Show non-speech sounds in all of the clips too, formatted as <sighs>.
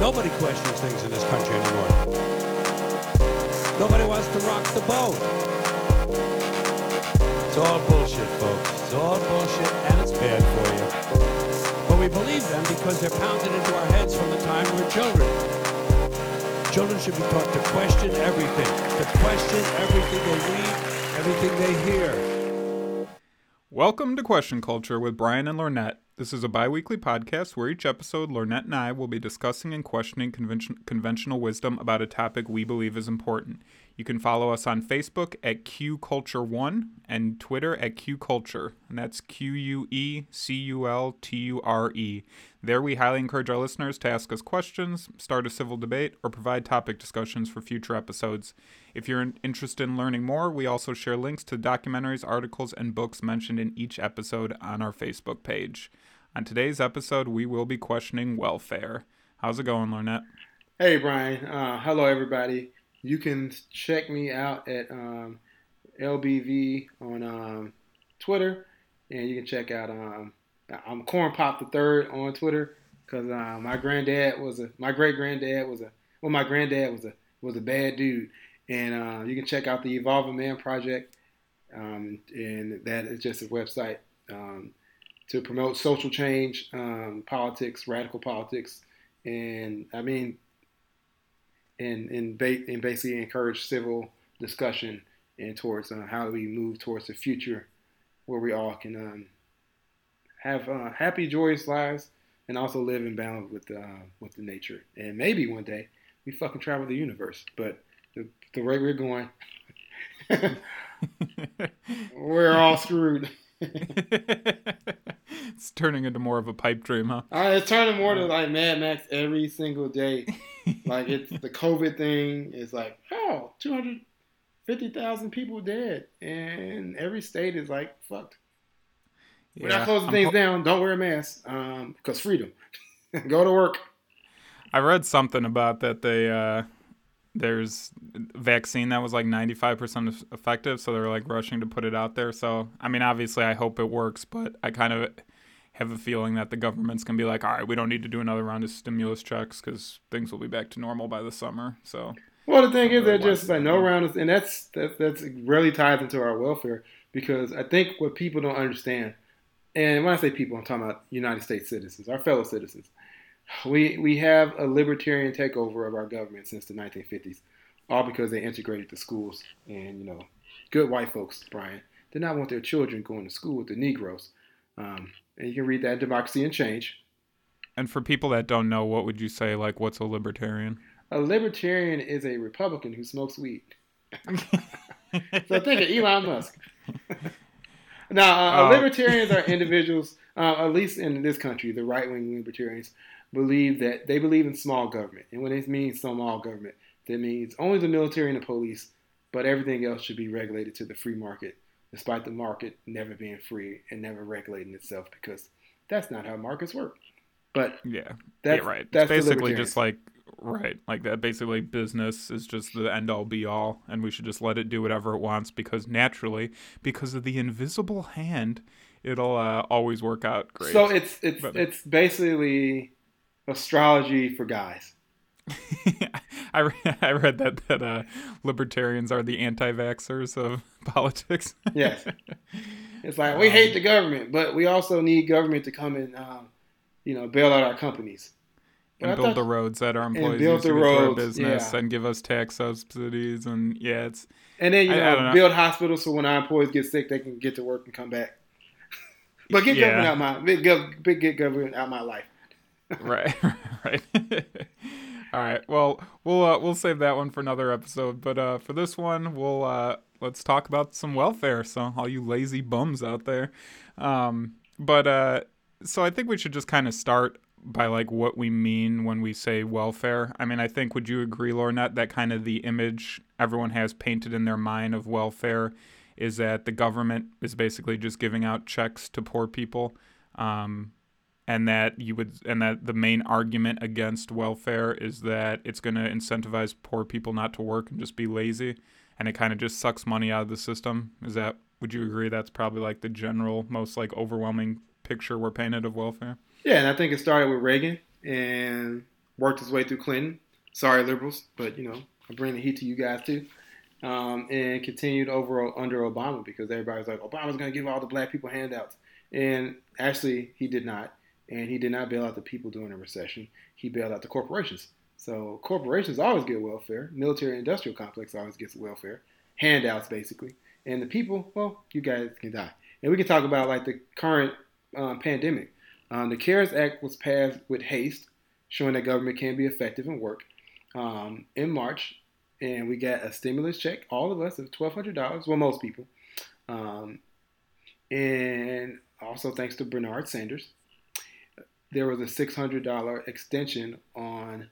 Nobody questions things in this country anymore. Nobody wants to rock the boat. It's all bullshit, folks. It's all bullshit, and it's bad for you. But we believe them because they're pounded into our heads from the time we're children. Children should be taught to question everything, to question everything they read, everything they hear. Welcome to Question Culture with Brian and Lornett. This is a bi weekly podcast where each episode, Lornett and I will be discussing and questioning convention- conventional wisdom about a topic we believe is important. You can follow us on Facebook at Q Culture One and Twitter at Q Culture, and that's Q U E C U L T U R E. There, we highly encourage our listeners to ask us questions, start a civil debate, or provide topic discussions for future episodes. If you're interested in learning more, we also share links to documentaries, articles, and books mentioned in each episode on our Facebook page. On today's episode, we will be questioning welfare. How's it going, Lornett? Hey, Brian. Uh, hello, everybody. You can check me out at um, LBV on um, Twitter, and you can check out um, I'm Corn Pop the Third on Twitter because uh, my granddad was a my great granddad was a well my granddad was a was a bad dude, and uh, you can check out the Evolving Man Project, um, and that is just a website um, to promote social change, um, politics, radical politics, and I mean, and and, ba- and basically encourage civil discussion and towards uh, how we move towards the future where we all can um, have uh, happy, joyous lives and also live in balance with uh, with the nature. And maybe one day we fucking travel the universe. But the, the way we're going, <laughs> we're all screwed. <laughs> <laughs> it's turning into more of a pipe dream, huh? Uh, it's turning more to like Mad Max every single day. <laughs> like it's the COVID thing is like, oh, 250,000 people dead. And every state is like, fucked. We're not closing I'm things ho- down. Don't wear a mask. Um, because freedom. <laughs> Go to work. I read something about that they uh there's vaccine that was like 95% effective so they're like rushing to put it out there so i mean obviously i hope it works but i kind of have a feeling that the government's going to be like all right we don't need to do another round of stimulus checks because things will be back to normal by the summer so Well, the thing is, that just like no round, is, and that's that's that's really ties into our welfare because I think what people don't understand, and when I say people, I'm talking about United States citizens, our fellow citizens. We we have a libertarian takeover of our government since the 1950s, all because they integrated the schools and you know, good white folks, Brian, did not want their children going to school with the Negroes. Um, and you can read that in Democracy in Chains. and for people that don't know what would you say like what's a libertarian A libertarian is a Republican who smokes weed. <laughs> So think of Elon Musk. now, uh, Oh. libertarians are individuals, uh, at least in this country, the right wing libertarians believe that they believe in small government. And when it means small government, that means only the military and the police, but everything else should be regulated to the free market, despite the market never being free and never regulating itself because that's not how markets work. But yeah that's yeah, right That's it's basically just like right like that basically business is just the end all be all and we should just let it do whatever it wants because naturally because of the invisible hand it'll uh, always work out great So it's it's But- it's basically astrology for guys. <laughs> I, re- <laughs> I read that that uh, libertarians are the anti-vaxxers of <laughs> politics Yes. It's like we hate the government, but we also need government to come and um, you know bail out our companies. And I build thought- the roads that our employees build to the get our roads, business yeah. and give us tax subsidies and yeah it's And then you I- I know, know. build hospitals so when our employees get sick, they can get to work and come back. But get Yeah. government out my big, big get government out my life. Right <laughs> right. All right well we'll uh, we'll save that one for another episode but uh for this one we'll uh let's talk about some welfare so all you lazy bums out there. Um but uh so i think we should just kind of start by like what we mean when we say welfare. I mean i think would you agree lornett that kind of the image everyone has painted in their mind of welfare is that the government is basically just giving out checks to poor people? Um, and that you would and that the main argument against welfare is that it's going to incentivize poor people not to work and just be lazy and it kind of just sucks money out of the system is that would you agree that's probably like the general most like overwhelming picture we're painted of welfare Yeah, and I think it started with Reagan, and worked his way through Clinton. Sorry, liberals, but you know I bring the heat to you guys too. Um, and continued over under Obama because everybody's like Obama's going to give all the black people handouts, and actually he did not, and he did not bail out the people during a recession. He bailed out the corporations. So corporations always get welfare. Military industrial complex always gets welfare, handouts basically, and the people, well, you guys can die. And we can talk about like the current um, pandemic. Um, the CARES Act was passed with haste, showing that government can be effective and work. Um, in March, and we got a stimulus check, all of us, of twelve hundred dollars. Well, most people, um, and also thanks to Bernard Sanders, there was a six hundred dollar extension on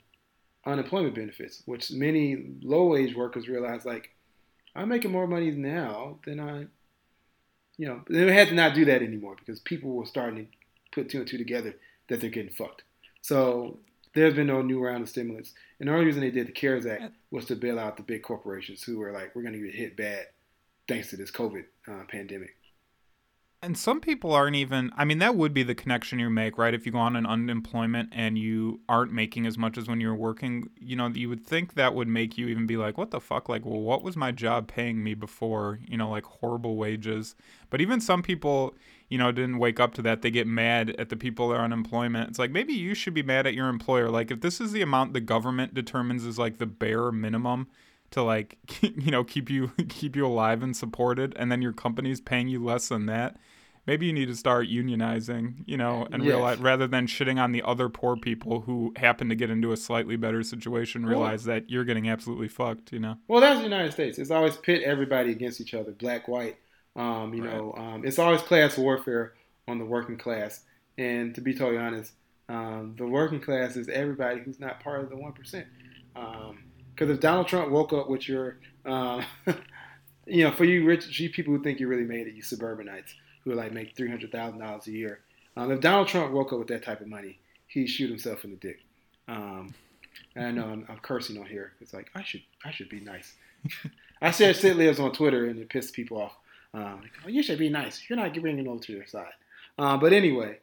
unemployment benefits, which many low wage workers realized like I'm making more money now than I, you know, they had to not do that anymore because people were starting to put two and two together that they're getting fucked. So there's been no new round of stimulus. And the only reason they did the CARES Act was to bail out the big corporations who were like, we're going to get hit bad thanks to this COVID uh, pandemic. And some people aren't even, I mean, that would be the connection you make, right? If you go on an unemployment and you aren't making as much as when you're working, you know, you would think that would make you even be like, what the fuck? Like, well, what was my job paying me before? You know, like horrible wages. But even some people, you know, didn't wake up to that. They get mad at the people that are unemployment. It's like maybe you should be mad at your employer. Like, if this is the amount the government determines is like the bare minimum, to like <laughs> you know keep you <laughs> keep you alive and supported and then your company's paying you less than that maybe you need to start unionizing you know and yes. realize rather than shitting on the other poor people who happen to get into a slightly better situation realize well, that you're getting absolutely fucked you know? Well that's the united states. It's always pit everybody against each other black white um, you right. know um, it's always class warfare on the working class. And to be totally honest um, the working class is everybody who's not part of the 1% um, because if Donald Trump woke up with your, um, <laughs> you know, for you rich people who think you really made it, you suburbanites who like make three hundred thousand dollars a year. Um, if Donald Trump woke up with that type of money, he'd shoot himself in the dick. Um, and I know I'm, I'm, cursing on here. It's like I should I should be nice. <laughs> I said Sid lives on Twitter and it pissed people off. Um, like, oh, you should be nice. You're not bringing them over to your side. Uh, but anyway,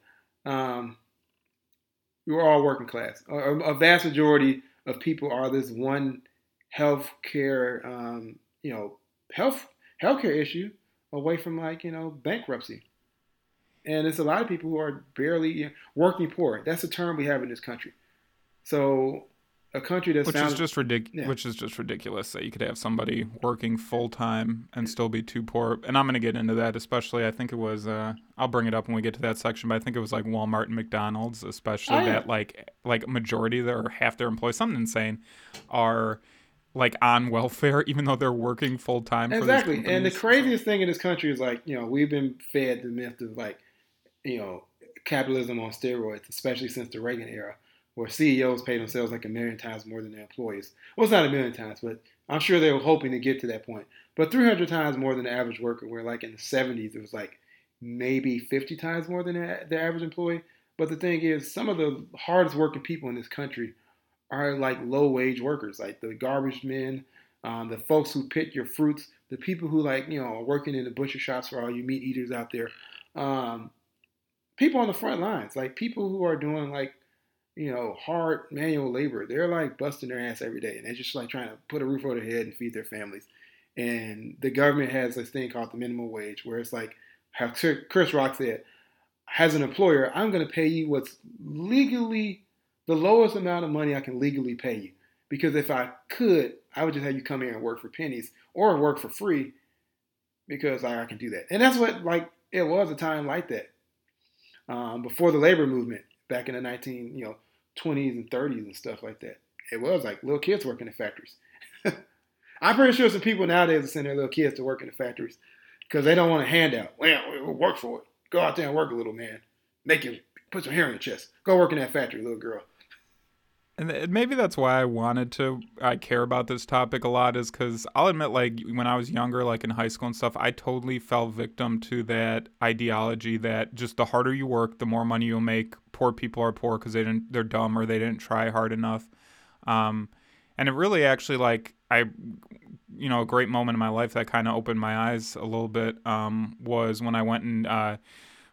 um, we're all working class. A, a, vast majority of people are this one health care, um, you know, health healthcare issue away from like you know bankruptcy. And it's a lot of people who are barely you know, working poor. That's a term we have in this country. So a country that's which is just ridiculous. Yeah. Which is just ridiculous that you could have somebody working full time and still be too poor. And I'm going to get into that, especially. I think it was. Uh, I'll bring it up when we get to that section, but I think it was like Walmart and McDonald's, especially oh, that like like majority of their or half their employees, something insane, are like on welfare, <laughs> even though they're working full time. Exactly. And the craziest thing in this country is like you know we've been fed the myth of like you know capitalism on steroids, especially since the Reagan era where CEOs pay themselves like a million times more than their employees. Well, it's not a million times, but I'm sure they were hoping to get to that point. But 300 times more than the average worker, where like in the 70s, it was like maybe 50 times more than the average employee. But the thing is, some of the hardest working people in this country are like low wage workers, like the garbage men, um, the folks who pick your fruits, the people who like, you know, are working in the butcher shops for all you meat eaters out there. Um, people on the front lines, like people who are doing like you know, hard manual labor. They're like busting their ass every day and they're just like trying to put a roof over their head and feed their families. And the government has this thing called the minimum wage where it's like how Chris Rock said, as an employer, I'm going to pay you what's legally the lowest amount of money I can legally pay you. Because if I could, I would just have you come here and work for pennies or work for free because I, I can do that. And that's what like it was a time like that um, before the labor movement back in the 19, you know, 20s and 30s and stuff like that. It was like little kids working in factories. <laughs> I'm pretty sure some people nowadays are sending their little kids to work in the factories because they don't want a handout. Well, we'll work for it. Go out there and work a little, man. Make you put some hair in your chest. Go work in that factory, little girl. And maybe that's why I wanted to I care about this topic a lot is cuz I'll admit like when I was younger like in high school and stuff I totally fell victim to that ideology that just the harder you work the more money you'll make poor people are poor cuz they didn't they're dumb or they didn't try hard enough. Um and it really actually like I you know a great moment in my life that kind of opened my eyes a little bit um was when I went and uh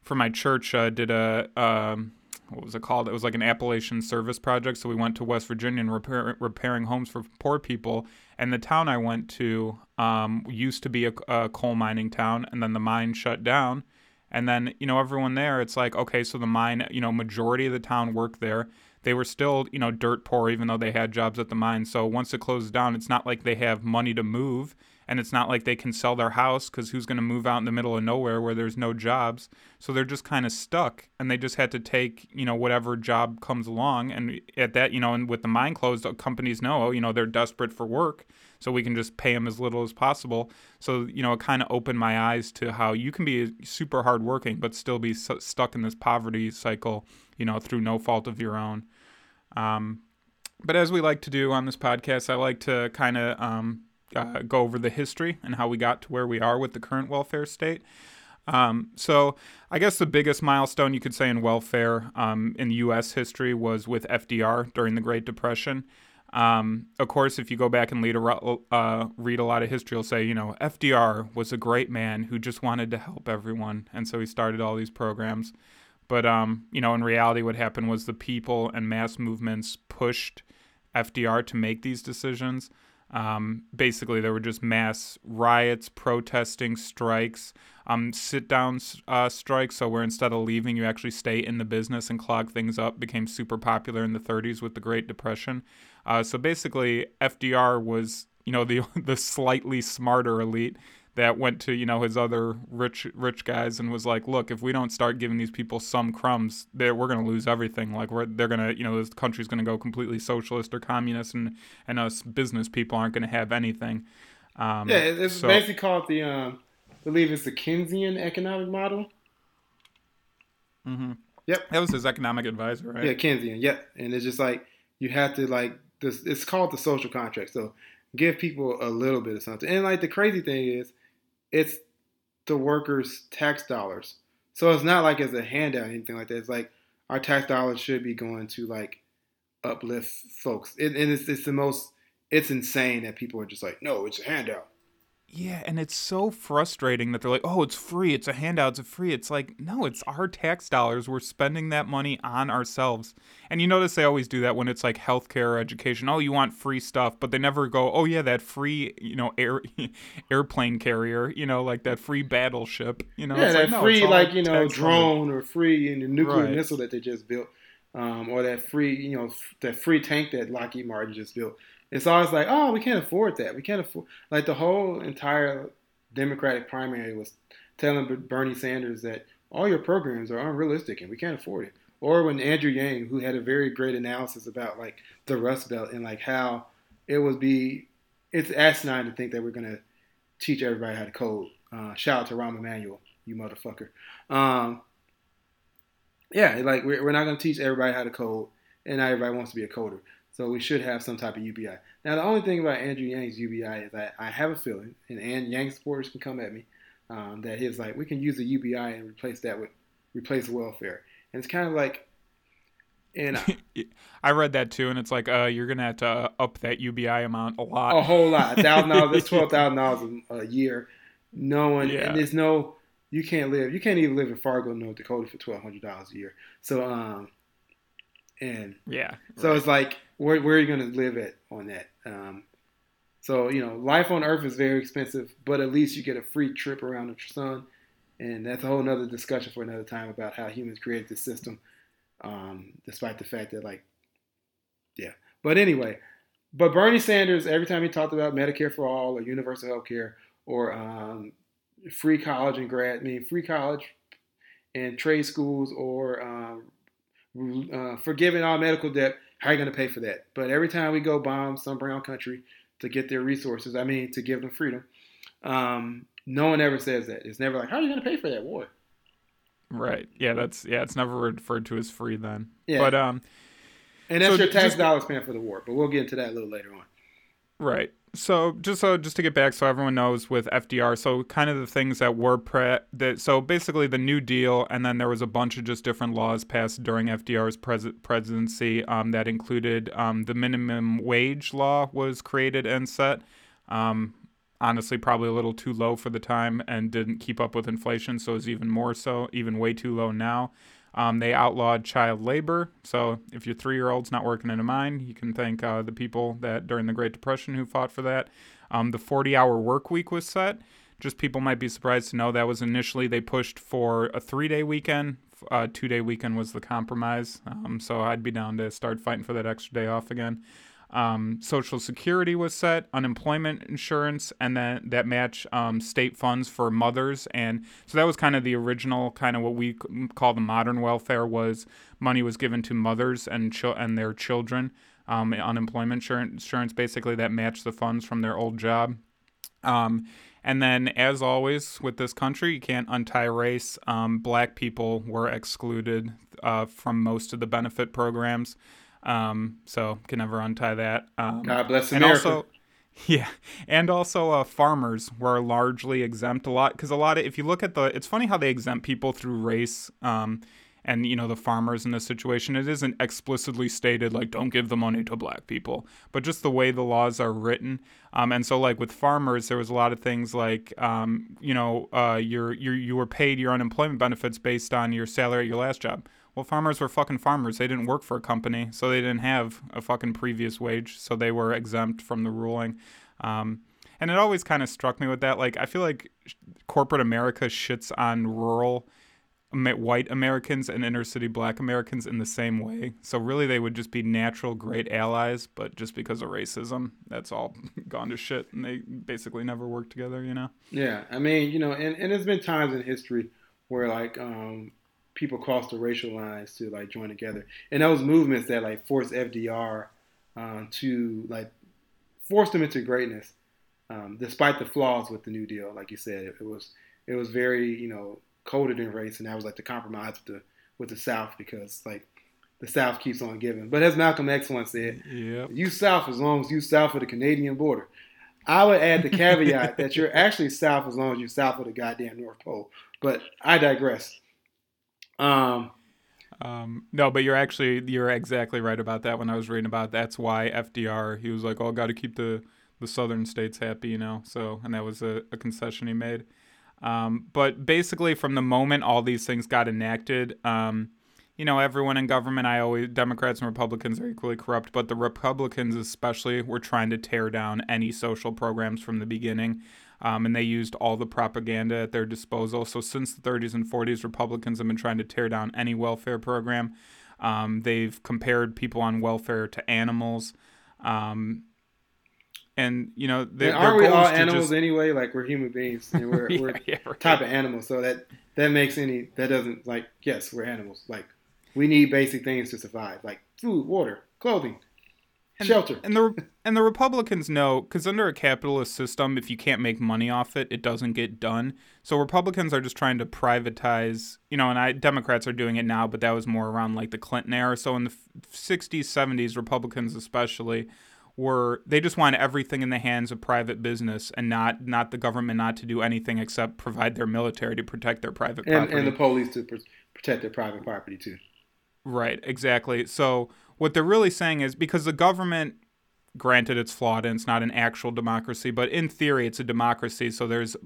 for my church uh did a um what was it called? It was like an Appalachian service project. So we went to West Virginia and repair, repairing homes for poor people. And the town I went to um, used to be a, a coal mining town, and then the mine shut down. And then you know everyone there, it's like okay, so the mine, you know, majority of the town worked there they were still, you know, dirt poor even though they had jobs at the mine. So once it closes down, it's not like they have money to move and it's not like they can sell their house because who's going to move out in the middle of nowhere where there's no jobs? So they're just kind of stuck and they just had to take you know whatever job comes along. And at that you know and with the mine closed companies know you know they're desperate for work so we can just pay them as little as possible. So you know it kind of opened my eyes to how you can be super hardworking but still be stuck in this poverty cycle you know through no fault of your own. Um, but as we like to do on this podcast, I like to kind of um, uh, go over the history and how we got to where we are with the current welfare state. Um, so, I guess the biggest milestone you could say in welfare um, in U.S. history was with FDR during the Great Depression. Um, of course, if you go back and read a, uh, read a lot of history, you'll say, you know, FDR was a great man who just wanted to help everyone. And so he started all these programs. But um, you know, in reality, what happened was the people and mass movements pushed FDR to make these decisions. Um, basically, there were just mass riots, protesting, strikes, um, sit down uh, strikes. So, where instead of leaving, you actually stay in the business and clog things up, became super popular in the 30s with the Great Depression. Uh, so, basically, FDR was, you know, the, <laughs> the slightly smarter elite that went to you know his other rich rich guys and was like, look, if we don't start giving these people some crumbs, we're going to lose everything. Like we're they're going to you know this country's going to go completely socialist or communist, and and us business people aren't going to have anything. Um, yeah, it's so, basically called the um, I believe it's the Keynesian economic model. Mm-hmm. Yep, that was his economic advisor, right? Yeah, Keynesian. Yep, and it's just like you have to like this. It's called the social contract. So give people a little bit of something. And like the crazy thing is, it's the workers' tax dollars. So it's not like it's a handout or anything like that. It's like our tax dollars should be going to like uplift folks. It, and it's, it's the most, it's insane that people are just like, no, it's a handout. Yeah, and it's so frustrating that they're like, "Oh, it's free. It's a handout. It's free." It's like, no, it's our tax dollars. We're spending that money on ourselves. And you notice they always do that when it's like healthcare or education. Oh, you want free stuff, but they never go, "Oh yeah, that free, you know, air <laughs> airplane carrier, you know, like that free battleship, you know." Yeah, that like, no, free like you know drone money. or free nuclear right. missile that they just built, um, or that free you know that free tank that Lockheed Martin just built. It's always like, oh, we can't afford that. We can't afford like the whole entire Democratic primary was telling Bernie Sanders that all your programs are unrealistic and we can't afford it. Or when Andrew Yang, who had a very great analysis about like the Rust Belt and like how it would be, it's asinine to think that we're gonna teach everybody how to code. Uh, shout out to Rahm Emanuel, you motherfucker. Um, yeah, like we're, we're not gonna teach everybody how to code, and not everybody wants to be a coder. So we should have some type of UBI. Now, the only thing about Andrew Yang's UBI is that I have a feeling, and, and Yang supporters can come at me, um, that he's like, we can use the UBI and replace that with replace welfare. And it's kind of like, and <laughs> I read that too, and it's like, uh, you're gonna have to uh, up that UBI amount a lot, a whole lot, thousand dollars. <laughs> Twelve thousand dollars a year. No one, yeah. and there's no, you can't live, you can't even live in Fargo, North Dakota for twelve hundred dollars a year. So, um, and yeah, so right. it's like where, where are you going to live at on that? Um, so you know, life on Earth is very expensive, but at least you get a free trip around the sun, and that's a whole other discussion for another time about how humans created this system, um, despite the fact that like, yeah. But anyway, but Bernie Sanders, every time he talked about Medicare for all or universal health care or um, free college and grad, I mean free college and trade schools or um, uh, forgiving all medical debt how are you going to pay for that? But every time we go bomb some brown country to get their resources, I mean, to give them freedom, um, no one ever says that. It's never like, how are you going to pay for that war? Right. Yeah, that's yeah. It's never referred to as free then. Yeah. But um, and that's so your tax just, dollars paying for the war. But we'll get into that a little later on. Right so just so just to get back so everyone knows with FDR so kind of the things that were pre that so basically the New Deal and then there was a bunch of just different laws passed during FDR's pres- presidency um, that included um, the minimum wage law was created and set um, honestly probably a little too low for the time and didn't keep up with inflation so it's even more so even way too low now Um, they outlawed child labor. So if your three year old's not working in a mine, you can thank uh, the people that during the Great Depression who fought for that. Um, the 40 hour work week was set. Just people might be surprised to know that was initially they pushed for a three day weekend. Uh, two day weekend was the compromise. Um, so I'd be down to start fighting for that extra day off again. Um, Social Security was set, unemployment insurance, and then that match um, state funds for mothers. And so that was kind of the original, kind of what we call the modern welfare was money was given to mothers and ch- and their children. Um, unemployment insurance, basically that matched the funds from their old job. Um, and then, as always with this country, you can't untie race. Um, black people were excluded uh, from most of the benefit programs. Um, so can never untie that. Um, God bless America. And also, <laughs> yeah, and also uh, farmers were largely exempt a lot because a lot of if you look at the, it's funny how they exempt people through race. Um, and you know the farmers in this situation it isn't explicitly stated like don't give the money to black people but just the way the laws are written um, and so like with farmers there was a lot of things like um, you know uh, you're, you're you were paid your unemployment benefits based on your salary at your last job well, farmers were fucking farmers. They didn't work for a company, so they didn't have a fucking previous wage, so they were exempt from the ruling. Um, and it always kind of struck me with that. Like, I feel like corporate America shits on rural white Americans and inner city black Americans in the same way. So, really, they would just be natural great allies, but just because of racism, that's all <laughs> gone to shit, and they basically never work together, you know? Yeah. I mean, you know, and, and there's been times in history where, like, um, people cross the racial lines to like join together. And those movements that like forced FDR um, to like force them into greatness, um, despite the flaws with the New Deal. Like you said, it, it, was it was very you know coded in race, and that was like the compromise with the with the South because like the South keeps on giving. But as Malcolm X once said, yep. you South as long as you south of the Canadian border. I would add the caveat that you're actually south as long as you're south of the goddamn North Pole. But I digress. Um, um, no, but you're actually you're exactly right about that. When I was reading about that's why FDR he was like, "Oh, got to keep the the southern states happy," you know. So, and that was a, a concession he made. Um, but basically, from the moment all these things got enacted, um, you know, everyone in government, I always Democrats and Republicans are equally corrupt, but the Republicans especially were trying to tear down any social programs from the beginning um, and they used all the propaganda at their disposal. So since the 30s and 40s, Republicans have been trying to tear down any welfare program. Um, they've compared people on welfare to animals. Um, and you know, they, aren't we all animals just... anyway? Like we're human beings, and we're <laughs> yeah, we're yeah, right. type of animals. So that that makes any that doesn't like yes, we're animals. Like we need basic things to survive, like food, water, clothing, and, shelter. And the and the Republicans know because under a capitalist system, if you can't make money off it, it doesn't get done. So Republicans are just trying to privatize, you know, and I Democrats are doing it now, but that was more around like the Clinton era. So in the '60s, '70s, Republicans especially were they just want everything in the hands of private business and not not the government not to do anything except provide their military to protect their private and, property and the police to protect their private property too. Right, exactly. So what they're really saying is because the government granted it's flawed and it's not an actual democracy but in theory it's a democracy so there's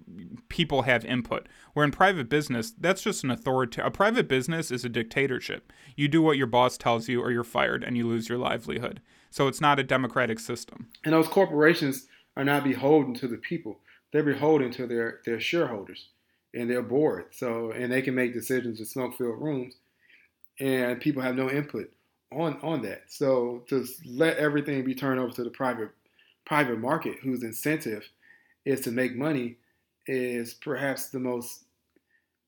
people have input. Where in private business that's just an authority a private business is a dictatorship. You do what your boss tells you or you're fired and you lose your livelihood. So it's not a democratic system. And those corporations are not beholden to the people. They're beholden to their their shareholders and their board. So and they can make decisions in smoke filled rooms and people have no input on on that. So to let everything be turned over to the private private market, whose incentive is to make money, is perhaps the most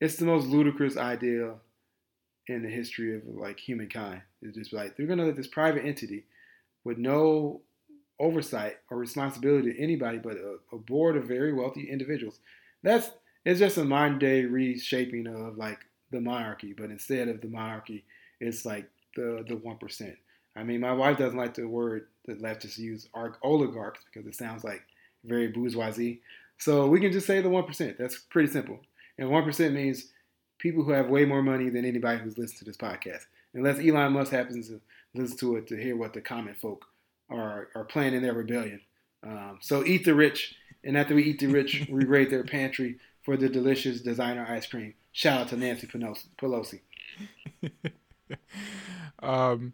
it's the most ludicrous idea in the history of like humankind. It's just like they're gonna let this private entity with no oversight or responsibility to anybody but a, a board of very wealthy individuals. That's it's just a modern day reshaping of like the monarchy, but instead of the monarchy, it's like the the one percent. I mean, my wife doesn't like the word the leftists use oligarchs because it sounds like very bourgeoisie. So we can just say the one percent. That's pretty simple. And one percent means people who have way more money than anybody who's listened to this podcast. Unless Elon Musk happens to listen to it to hear what the common folk are are planning their rebellion. Um, so eat the rich, and after we eat the rich, <laughs> we raid their pantry for the delicious designer ice cream. Shout out to Nancy Pelosi. <laughs> <laughs> um,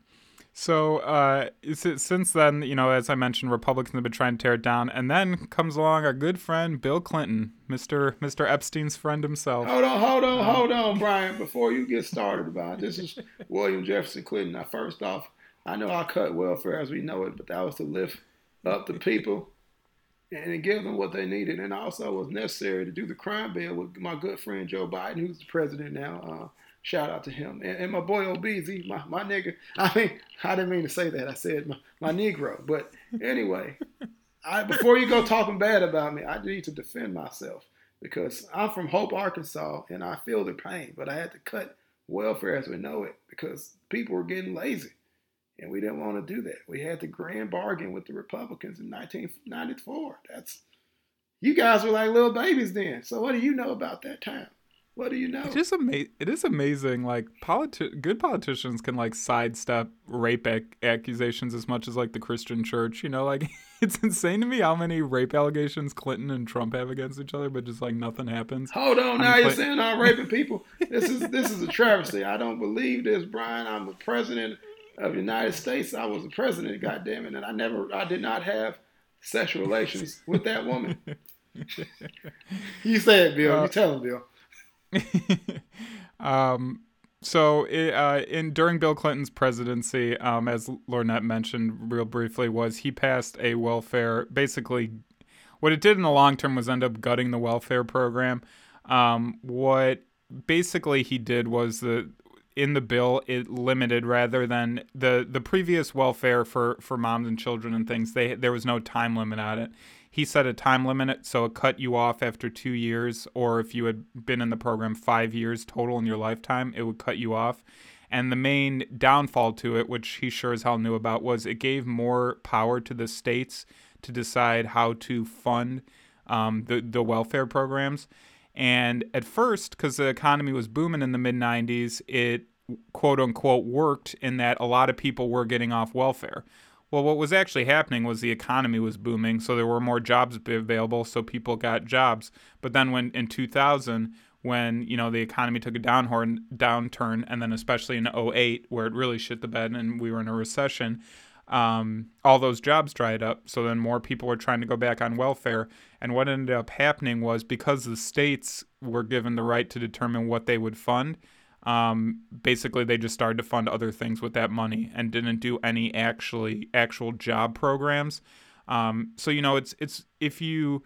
so uh, since then, you know, as I mentioned, Republicans have been trying to tear it down, and then comes along our good friend Bill Clinton, Mister Mister Epstein's friend himself. Hold on, hold on, hold on, Brian. Before you get started about it, this is William Jefferson Clinton. Now, first off, I know I cut welfare as we know it, but that was to lift up the people and give them what they needed, and also was necessary to do the crime bill with my good friend Joe Biden, who's the president now. Uh, Shout out to him. And, and my boy OBZ, my, my nigga. I mean, I didn't mean to say that. I said my, my Negro. But anyway, I, before you go talking bad about me, I need to defend myself because I'm from Hope, Arkansas, and I feel the pain. But I had to cut welfare as we know it because people were getting lazy. And we didn't want to do that. We had the grand bargain with the Republicans in 1994. That's you guys were like little babies then. So what do you know about that time? What do you know? It is amazing. It is amazing. Like politi- good politicians can like sidestep rape ac- accusations as much as like the Christian Church. You know, like <laughs> it's insane to me how many rape allegations Clinton and Trump have against each other, but just like nothing happens. Hold on, now you're saying I'm raping people. This is this is a travesty. I don't believe this, Brian. I'm the president of the United States. I was the president, goddamn it, and I never, I did not have sexual relations with that woman. <laughs> you say it, Bill. Uh, you tell him, Bill. <laughs> um, so it, uh, in during Bill Clinton's presidency, um, as Lornett mentioned real briefly, was he passed a welfare basically. What it did in the long term was end up gutting the welfare program. Um, what basically he did was the in the bill it limited rather than the the previous welfare for for moms and children and things they there was no time limit on it he set a time limit, so it cut you off after two years, or if you had been in the program five years total in your lifetime, it would cut you off. And the main downfall to it, which he sure as hell knew about, was it gave more power to the states to decide how to fund um, the, the welfare programs. And at first, because the economy was booming in the mid 90s, it quote unquote worked in that a lot of people were getting off welfare. Well, what was actually happening was the economy was booming, so there were more jobs available, so people got jobs. But then when in 2000, when you know the economy took a downhorn downturn, and then especially in 08, where it really shit the bed and we were in a recession, um, all those jobs dried up. So then more people were trying to go back on welfare. And what ended up happening was because the states were given the right to determine what they would fund, um, basically they just started to fund other things with that money and didn't do any actually actual job programs. Um, so you know, it's it's if you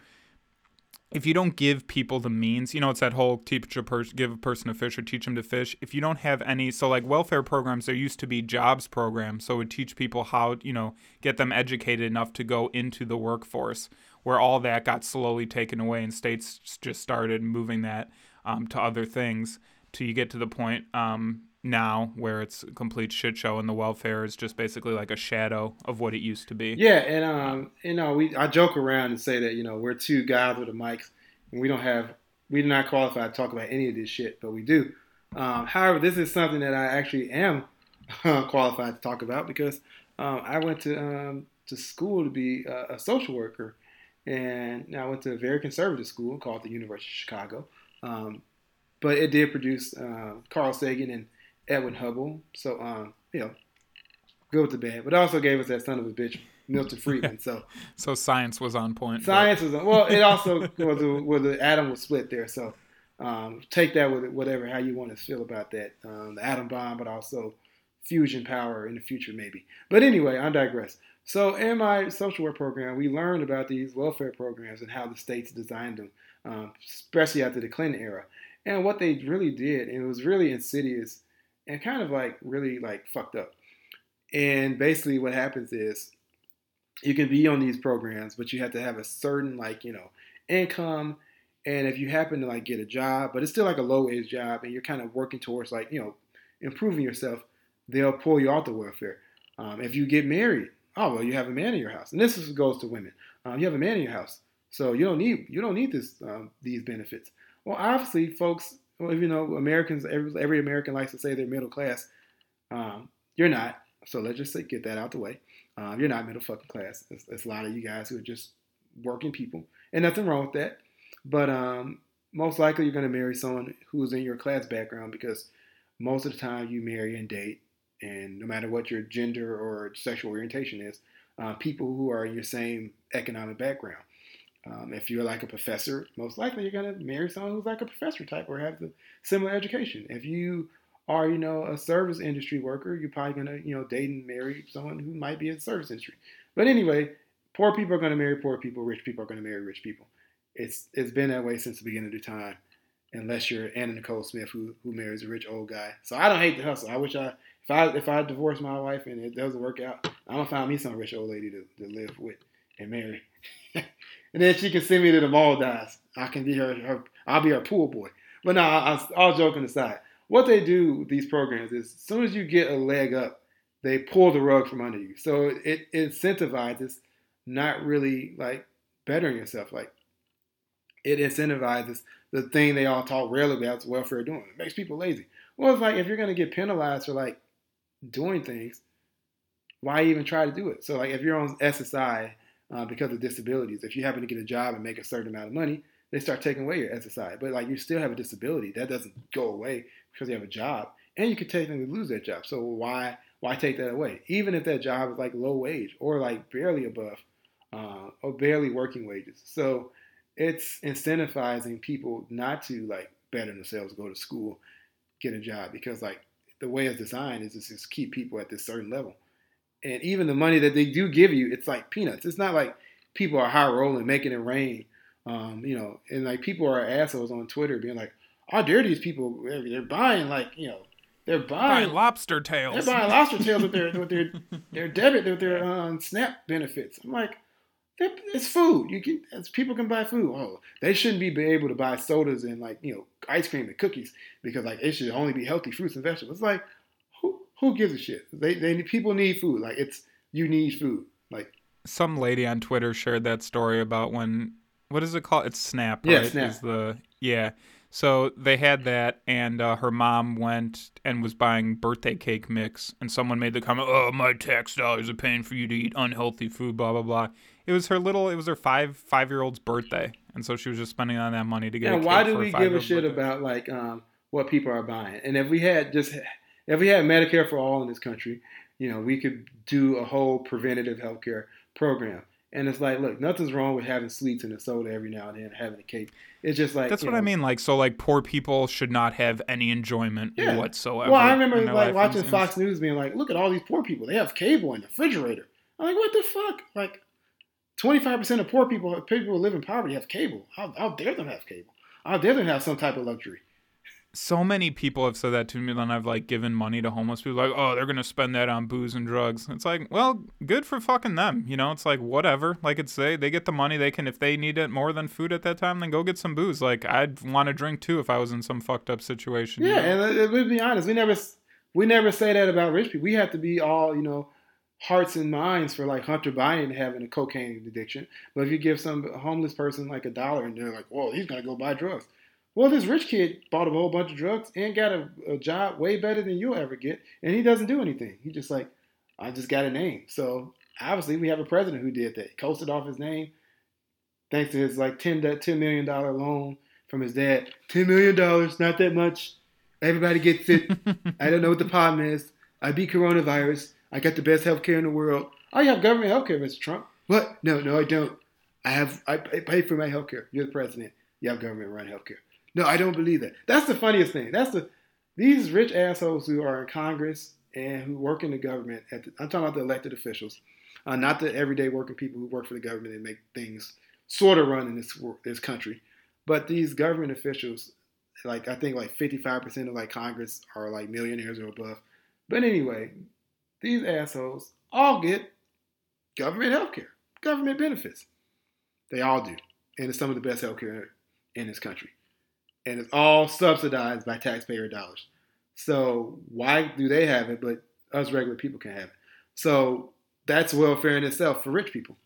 if you don't give people the means, you know, it's that whole teach a person, give a person a fish or teach them to fish. If you don't have any, so like welfare programs, there used to be jobs programs, so it would teach people how, you know, get them educated enough to go into the workforce. Where all that got slowly taken away, and states just started moving that um, to other things till you get to the point um, now where it's a complete shit show and the welfare is just basically like a shadow of what it used to be. Yeah, and um, you know, we I joke around and say that you know we're two guys with a mic, and we don't have we do not qualify to talk about any of this shit, but we do. Um, however, this is something that I actually am <laughs> qualified to talk about because um, I went to um, to school to be a, a, social worker, and I went to a very conservative school called the University of Chicago. Um, but it did produce uh, Carl Sagan and Edwin Hubble. So, um, you know, good with the bad. But it also gave us that son of a bitch, Milton Friedman. So, <laughs> so science was on point. Science but... was on, well. It also was a, where the atom was split there. So, um, take that with whatever how you want to feel about that, um, the atom bomb, but also fusion power in the future maybe. But anyway, I digress. So in my social work program, we learned about these welfare programs and how the states designed them, um, especially after the Clinton era. And what they really did, and it was really insidious and kind of like really like fucked up. And basically, what happens is you can be on these programs, but you have to have a certain like you know income. And if you happen to like get a job, but it's still like a low wage job, and you're kind of working towards like you know improving yourself, they'll pull you off the welfare. Um, if you get married, oh well, you have a man in your house, and this goes to women. Um, you have a man in your house, so you don't need you don't need this um, these benefits. Well, obviously, folks, well, you know, Americans, every, every American likes to say they're middle class. Um, you're not. So let's just say, get that out the way. Um, you're not middle fucking class. It's, it's, a lot of you guys who are just working people, and nothing wrong with that. But um, most likely, you're going to marry someone who's in your class background because most of the time you marry and date, and no matter what your gender or sexual orientation is, uh, people who are in your same economic background. Um, if you're like a professor, most likely you're going to marry someone who's like a professor type or have the similar education. If you are, you know, a service industry worker, you're probably going to, you know, date and marry someone who might be in the service industry. But anyway, poor people are going to marry poor people, rich people are going to marry rich people. It's it's been that way since the beginning of time, unless you're Anna Nicole Smith who who marries a rich old guy. So I don't hate the hustle. I wish I if I if I divorce my wife and it doesn't work out, I'm gonna find me some rich old lady to, to live with and marry. <laughs> and then she can send me to the Maldives. I can be her, her I'll be her pool boy. But no, I, all joking aside, what they do with these programs is as soon as you get a leg up, they pull the rug from under you. So it, it incentivizes not really like bettering yourself. Like it incentivizes the thing they all talk rarely about welfare doing. It makes people lazy. Well, it's like if you're gonna get penalized for like doing things, why even try to do it? So like if you're on SSI uh, because of disabilities, if you happen to get a job and make a certain amount of money, they start taking away your SSI. But like you still have a disability, that doesn't go away because you have a job, and you could technically lose that job. So why why take that away? Even if that job is like low wage or like barely above uh, or barely working wages. So it's incentivizing people not to like better themselves, go to school, get a job because like the way it's designed is to just keep people at this certain level. And even the money that they do give you, it's like peanuts. It's not like people are high rolling, making it rain. Um, you know, and like people are assholes on Twitter being like, "How dare these people? They're buying like you know, they're buying, buying lobster tails. They're buying lobster tails with their with their <laughs> their debit with their um, SNAP benefits." I'm like, it's food. You can people can buy food. Oh, they shouldn't be able to buy sodas and like you know ice cream and cookies because like it should only be healthy fruits and vegetables. It's like who gives a shit? They they people need food. Like it's you need food. Like some lady on Twitter shared that story about when what is it called? It's Snap. Right? Yeah, Snap. Is the yeah. So they had that, and uh, her mom went and was buying birthday cake mix, and someone made the comment, "Oh, my tax dollars are paying for you to eat unhealthy food." Blah blah blah it was her little it was her five five year old's birthday and so she was just spending on that money to get and why do we give a shit birthday. about like um, what people are buying and if we had just if we had medicare for all in this country you know we could do a whole preventative healthcare program and it's like look nothing's wrong with having sweets in a soda every now and then having a cake it's just like that's what know, I mean. Like so, like poor people should not have any enjoyment yeah. whatsoever. Well, I remember like watching Fox News being like, "Look at all these poor people. They have cable in the refrigerator." I'm like, "What the fuck?" Like, 25% of poor people, people who live in poverty, have cable. How, how dare them have cable? How dare them have some type of luxury? So many people have said that to me. Then I've like given money to homeless people, like, oh, they're gonna spend that on booze and drugs. It's like, well, good for fucking them. You know, it's like whatever. Like it's they they get the money. They can if they need it more than food at that time, then go get some booze. Like I'd want to drink too if I was in some fucked up situation. Yeah, you know? and uh, let's be honest, we never we never say that about rich people. We have to be all you know hearts and minds for like Hunter Biden having a cocaine addiction. But if you give some homeless person like a dollar and they're like, well, he's gonna go buy drugs. Well, this rich kid bought a whole bunch of drugs and got a, a job way better than you'll ever get, and he doesn't do anything. He just like, I just got a name. So obviously, we have a president who did that. He coasted off his name, thanks to his like 10, $10 million loan from his dad. $10 million, not that much. Everybody gets it. <laughs> I don't know what the problem is. I beat coronavirus. I got the best health care in the world. I have government health care, Mr. Trump. What? No, no, I don't. I have I pay for my health care. You're the president. You have government run health care. No, I don't believe that. That's the funniest thing. That's the these rich assholes who are in Congress and who work in the government. The, I'm talking about the elected officials, uh, not the everyday working people who work for the government and make things sort of run in this this country. But these government officials, like I think like 55% of like Congress are like millionaires or above. But anyway, these assholes all get government health care, government benefits. They all do. And it's some of the best health care in this country. And it's all subsidized by taxpayer dollars. So why do they have it, but us regular people can have it? So that's welfare in itself for rich people.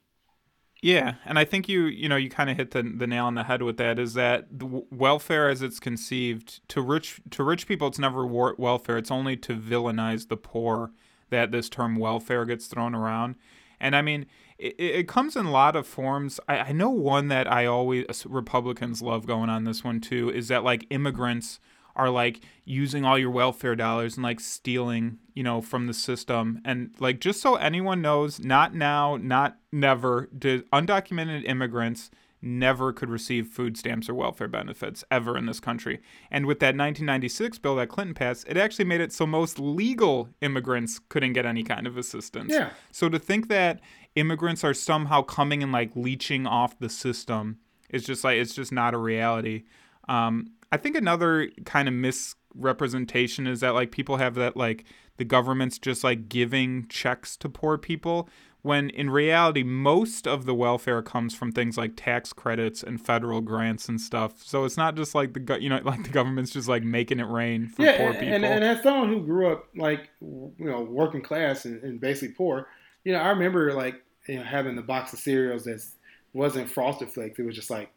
Yeah, and I think you you know you kind of hit the the nail on the head with that. Is that welfare as it's conceived to rich to rich people, it's never welfare. It's only to villainize the poor that this term welfare gets thrown around. And I mean, it, it comes in a lot of forms. I, I know one that I always, Republicans love going on this one too, is that like immigrants are like using all your welfare dollars and like stealing, you know, from the system. And like just so anyone knows, not now, not never, did undocumented immigrants never could receive food stamps or welfare benefits ever in this country. And with that 1996 bill that Clinton passed, it actually made it so most legal immigrants couldn't get any kind of assistance. Yeah. So to think that immigrants are somehow coming and like leeching off the system is just like it's just not a reality. Um, I think another kind of misrepresentation is that like people have that like the government's just like giving checks to poor people when in reality most of the welfare comes from things like tax credits and federal grants and stuff. So it's not just like the go- you know <laughs> like the government's just like making it rain for yeah, poor and, people. and, and as someone who grew up like you know working class and, and basically poor, you know, I remember like you know having the box of cereals that wasn't frosted flakes; it was just like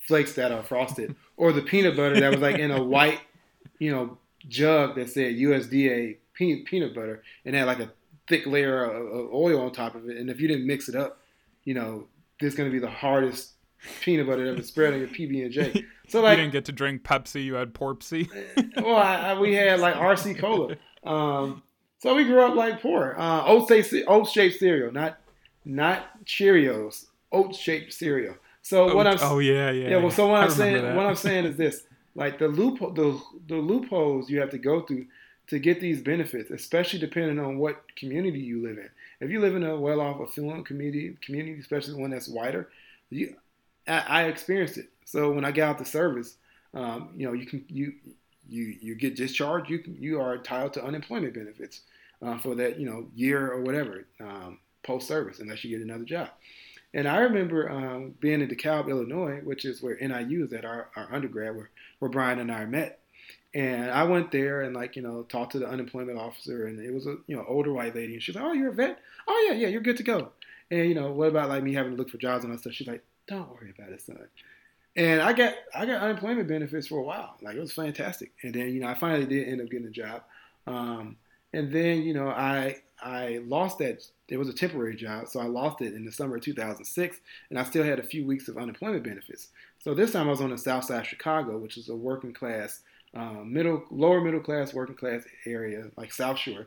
flakes that are frosted, <laughs> or the peanut butter that was like in a white, you know, jug that said USDA peanut peanut butter. And had like a thick layer of, oil on top of it. And if you didn't mix it up, you know, this is going to be the hardest peanut butter ever spread on your PB and J. <laughs> So like, you didn't get to drink Pepsi, you had Porpsy. <laughs> well, I, I, we had like RC Cola. Um, so we grew up like poor. Uh, oat oat shaped cereal, not not Cheerios, oat shaped cereal. So what I'm oh yeah yeah yeah well so what I I'm saying remember what. I'm saying is this like the loophole the the loopholes you have to go through to get these benefits, especially depending on what community you live in. If you live in a well-off, affluent community, community, especially one that's wider, you, I, I experienced it. So when I got out the service, um, you know, you can you you you get discharged. You can, you are entitled to unemployment benefits uh, for that you know year or whatever um, post service, unless you get another job. And I remember um, being in DeKalb, Illinois, which is where NIU is at our, our undergrad, where, where Brian and I met. And I went there and like you know talked to the unemployment officer, and it was a you know older white lady, and she's like, "Oh, you're a vet? Oh yeah, yeah, you're good to go." And you know what about like me having to look for jobs and all stuff? She's like, "Don't worry about it, son." And I got I got unemployment benefits for a while, like it was fantastic. And then you know I finally did end up getting a job, um, and then you know I I lost that. It was a temporary job, so I lost it in the summer of 2006, and I still had a few weeks of unemployment benefits. So this time I was on the south side of Chicago, which is a working class um, middle, lower middle class, working class area like South Shore,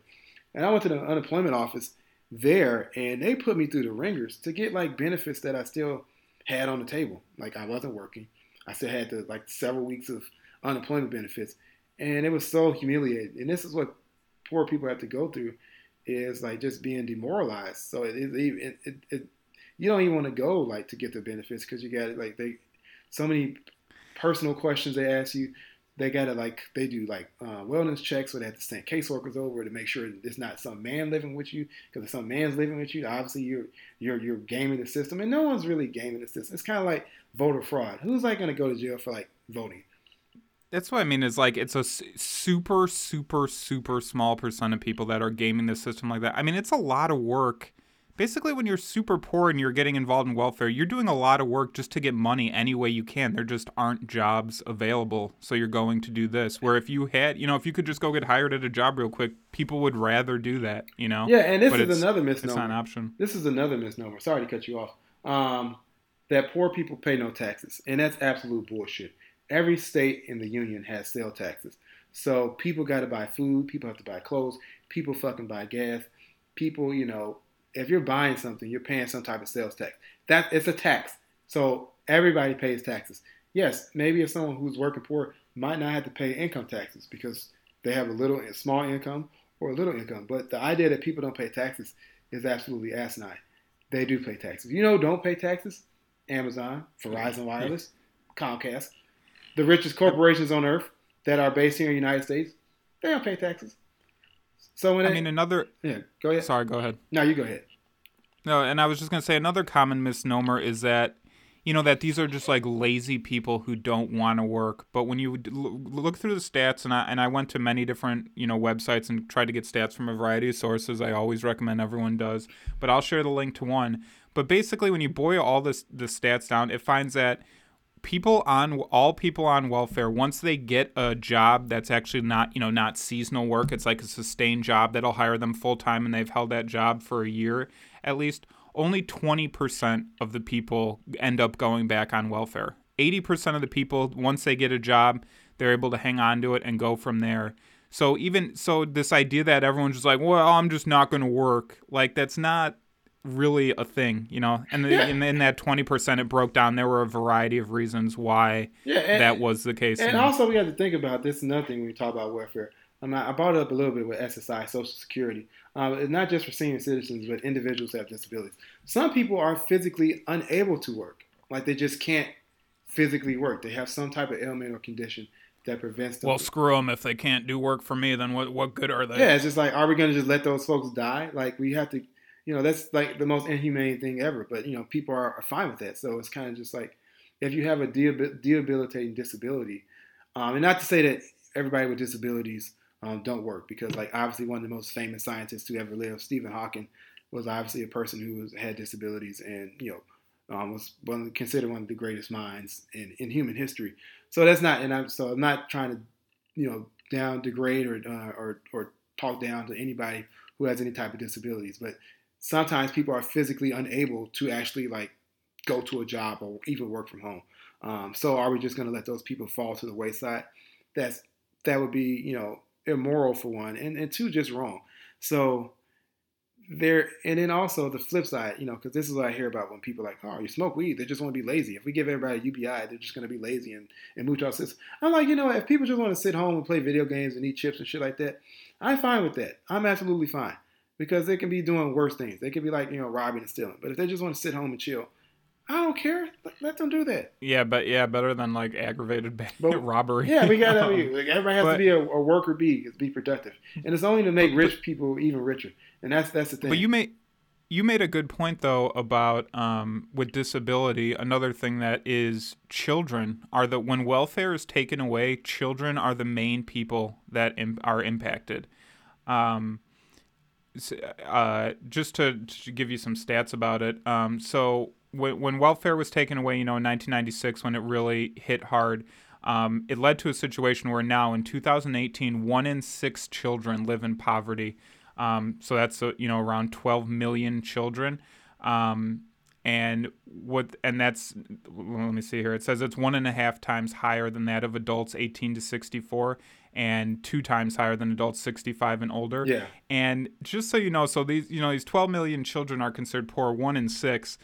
and I went to the unemployment office there, and they put me through the ringers to get like benefits that I still had on the table. Like I wasn't working, I still had the like several weeks of unemployment benefits, and it was so humiliating. And this is what poor people have to go through, is like just being demoralized. So it is it, it, it, you don't even want to go like to get the benefits because you got like they so many personal questions they ask you they got to like they do like uh, wellness checks where they have to send caseworkers over to make sure it's not some man living with you because if some man's living with you obviously you're you're you're gaming the system and no one's really gaming the system it's kind of like voter fraud who's like to go to jail for like voting That's what I mean. Is like it's a super, super, super small percent of people that are gaming the system like that. I mean, it's a lot of work. Basically, when you're super poor and you're getting involved in welfare, you're doing a lot of work just to get money any way you can. There just aren't jobs available, so you're going to do this. Where if you had, you know, if you could just go get hired at a job real quick, people would rather do that. You know. yeah and this But is another It's not an misnomer option. this is another misnomer sorry to cut you off um, that poor people pay no taxes and that's absolute bullshit every state in the union has sale taxes so people got to buy food people have to buy clothes people fucking buy gas people you know if you're buying something you're paying some type of sales tax. That it's a tax. So everybody pays taxes. Yes maybe if someone who's working poor might not have to pay income taxes because they have a little small income or a little income. But the idea that people don't pay taxes is absolutely asinine. They do pay taxes. You know don't pay taxes? Amazon verizon wireless comcast. The richest corporations on earth that are based here in the united states they don't pay taxes so when I they, mean, another. yeah go ahead Sorry, go ahead. no you go ahead No, and I was just gonna say another common misnomer is that you know that these are just like lazy people who don't want to work. But when you look through the stats, and I and I went to many different you know websites and tried to get stats from a variety of sources. I always recommend everyone does, but I'll share the link to one. But basically, when you boil all this the stats down, it finds that people on all people on welfare once they get a job that's actually not you know not seasonal work it's like a sustained job that'll hire them full time and they've held that job for a year at least only 20% of the people end up going back on welfare 80% of the people once they get a job they're able to hang on to it and go from there. So even so, this idea that everyone's just like, well, I'm just not going to work, like that's not really a thing, you know. And the, Yeah. in, in that twenty percent, it broke down. There were a variety of reasons why Yeah, and, that was the case. And also, we have to think about this. is Another thing when we talk about welfare. I, mean, I brought it up a little bit with SSI, Social Security. Um, it's not just for senior citizens, but individuals who have disabilities. Some people are physically unable to work, like they just can't physically work. They have some type of ailment or condition that prevents them. well, screw them if they can't do work for me. Then what? What good are they? yeah, it's just like, are we going to just let those folks die? Like we have to, you know, that's like the most inhumane thing ever. But you know, people are, are fine with that. So it's kind of just like if you have a debilitating disability, um, and not to say that everybody with disabilities um, don't work, because like obviously one of the most famous scientists to ever live, Stephen Hawking, was obviously a person who was, had disabilities and you know um, was one considered one of the greatest minds in, in human history. So that's not, and I'm so I'm not trying to, you know, down degrade or uh, or or talk down to anybody who has any type of disabilities, but sometimes people are physically unable to actually like go to a job or even work from home. Um, so are we just going to let those people fall to the wayside? That's that would be you know immoral for one, and and two just wrong. So there, and then also the flip side, you know, because this is what I hear about when people are like, oh, you smoke weed, they just want to be lazy. If we give everybody a UBI, they're just going to be lazy and and move to our system. I'm like, you know, if people just want to sit home and play video games and eat chips and shit like that, I'm fine with that. I'm absolutely fine because they can be doing worse things. They could be like you know robbing and stealing. But if they just want to sit home and chill, I don't care. Let, them do that. Yeah, but yeah, better than like aggravated ba- But- <laughs> robbery. Yeah, we got Um, to. Like, everybody has but- to be a, a worker bee. Is be productive, and it's only to make rich people even richer. And that's that's the thing. But you made you made a good point though about um, with disability. Another thing that is children are the when welfare is taken away, children are the main people that Im- are impacted. Um, uh, just to, to give you some stats about it. Um, so when, when welfare was taken away, you know, in 1996, when it really hit hard, um, it led to a situation where now in 2018, one in six children live in poverty. Um, so that's uh, you know around 12 million children. Um, and what and that's let me see here. It says it's one and a half times higher than that of adults 18 to 64, and two times higher than adults 65 and older. Yeah. And just so you know, so these you know these 12 million children are considered poor, one in six.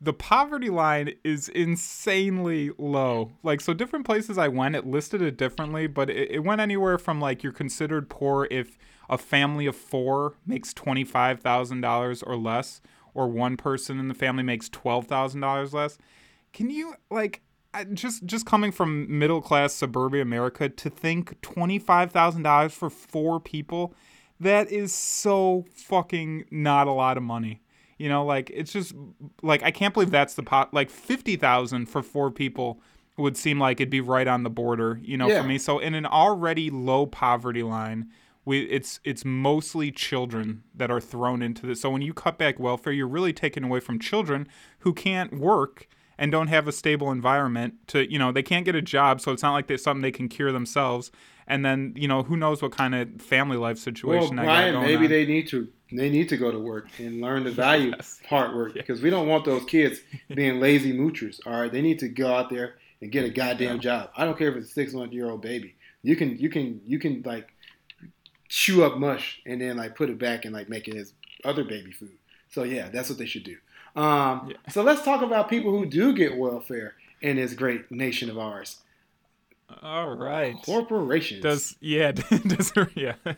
The poverty line is insanely low. Like so, different places I went, it listed it differently, but it, it went anywhere from like you're considered poor if a family of four makes twenty five thousand dollars or less, or one person in the family makes twelve thousand dollars less. Can you like? I- Just just coming from middle class suburban America to think twenty five thousand dollars for four people, that is so fucking not a lot of money. You know, like it's just like I can't believe that's the pot. Like fifty thousand for four people would seem like it'd be right on the border. You know, Yeah. for me. So in an already low poverty line, we it's it's mostly children that are thrown into this. So when you cut back welfare, you're really taking away from children who can't work and don't have a stable environment to you know they can't get a job so it's not like there's something they can cure themselves and then you know who knows what kind of family life well, situation I got Brian, maybe on. they need to they need to go to work and learn the value <laughs> Yes. part work because we don't want those kids being lazy moochers. All right, they need to go out there and get a goddamn Yeah. job. I don't care if it's a six month year old baby. You can you can you can like chew up mush and then like put it back and like make it his other baby food. So yeah, that's what they should do. Um, Yeah. So let's talk about people who do get welfare in this great nation of ours. all right Corporations. does yeah <laughs> does it, yeah <laughs> I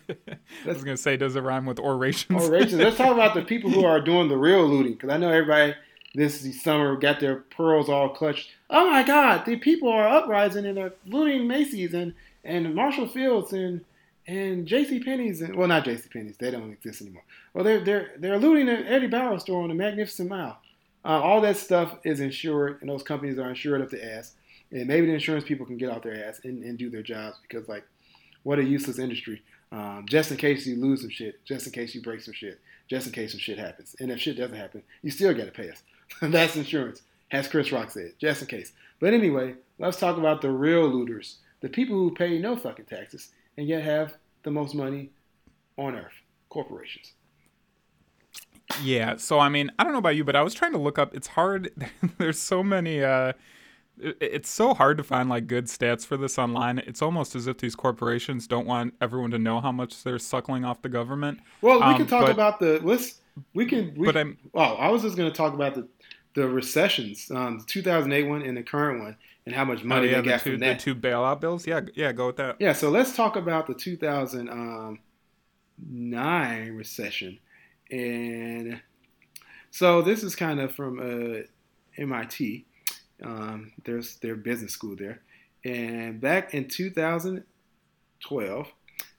was gonna say does it rhyme with orations Orations. Let's talk about the people who <laughs> are doing the real looting, because I know everybody this summer got their pearls all clutched. Oh my God, the people are uprising and they're looting Macy's and and Marshall Fields and and J.C. Penney's well, not J.C. Penney's, they don't exist anymore. Well, they're they're they're looting the Eddie Bauer store on the Magnificent Mile. Uh, all that stuff is insured, and those companies are insured up the ass. And maybe the insurance people can get off their ass and, and do their jobs because, like, what a useless industry. Um, just in case you lose some shit, just in case you break some shit, just in case some shit happens. And if shit doesn't happen, you still got to pay us. <laughs> That's insurance, as Chris Rock said, just in case. But anyway, let's talk about the real looters, the people who pay no fucking taxes and yet have the most money on earth corporations. Yeah. So I mean, I don't know about you, but I was trying to look up. It's hard. <laughs> There's so many. Uh, it's so hard to find like good stats for this online. It's almost as if these corporations don't want everyone to know how much they're suckling off the government. Well, we Um, can talk but- about the let's we can we, But I'm oh, I was just going to talk about the the recessions, um, the 2008 one and the current one, and how much oh, money yeah, they the got two, from the two bailout bills. Yeah, yeah, go with that. Yeah, so let's talk about the 2009 recession. And so this is kind of from uh, MIT. Um, there's their business school there. And back in 2012,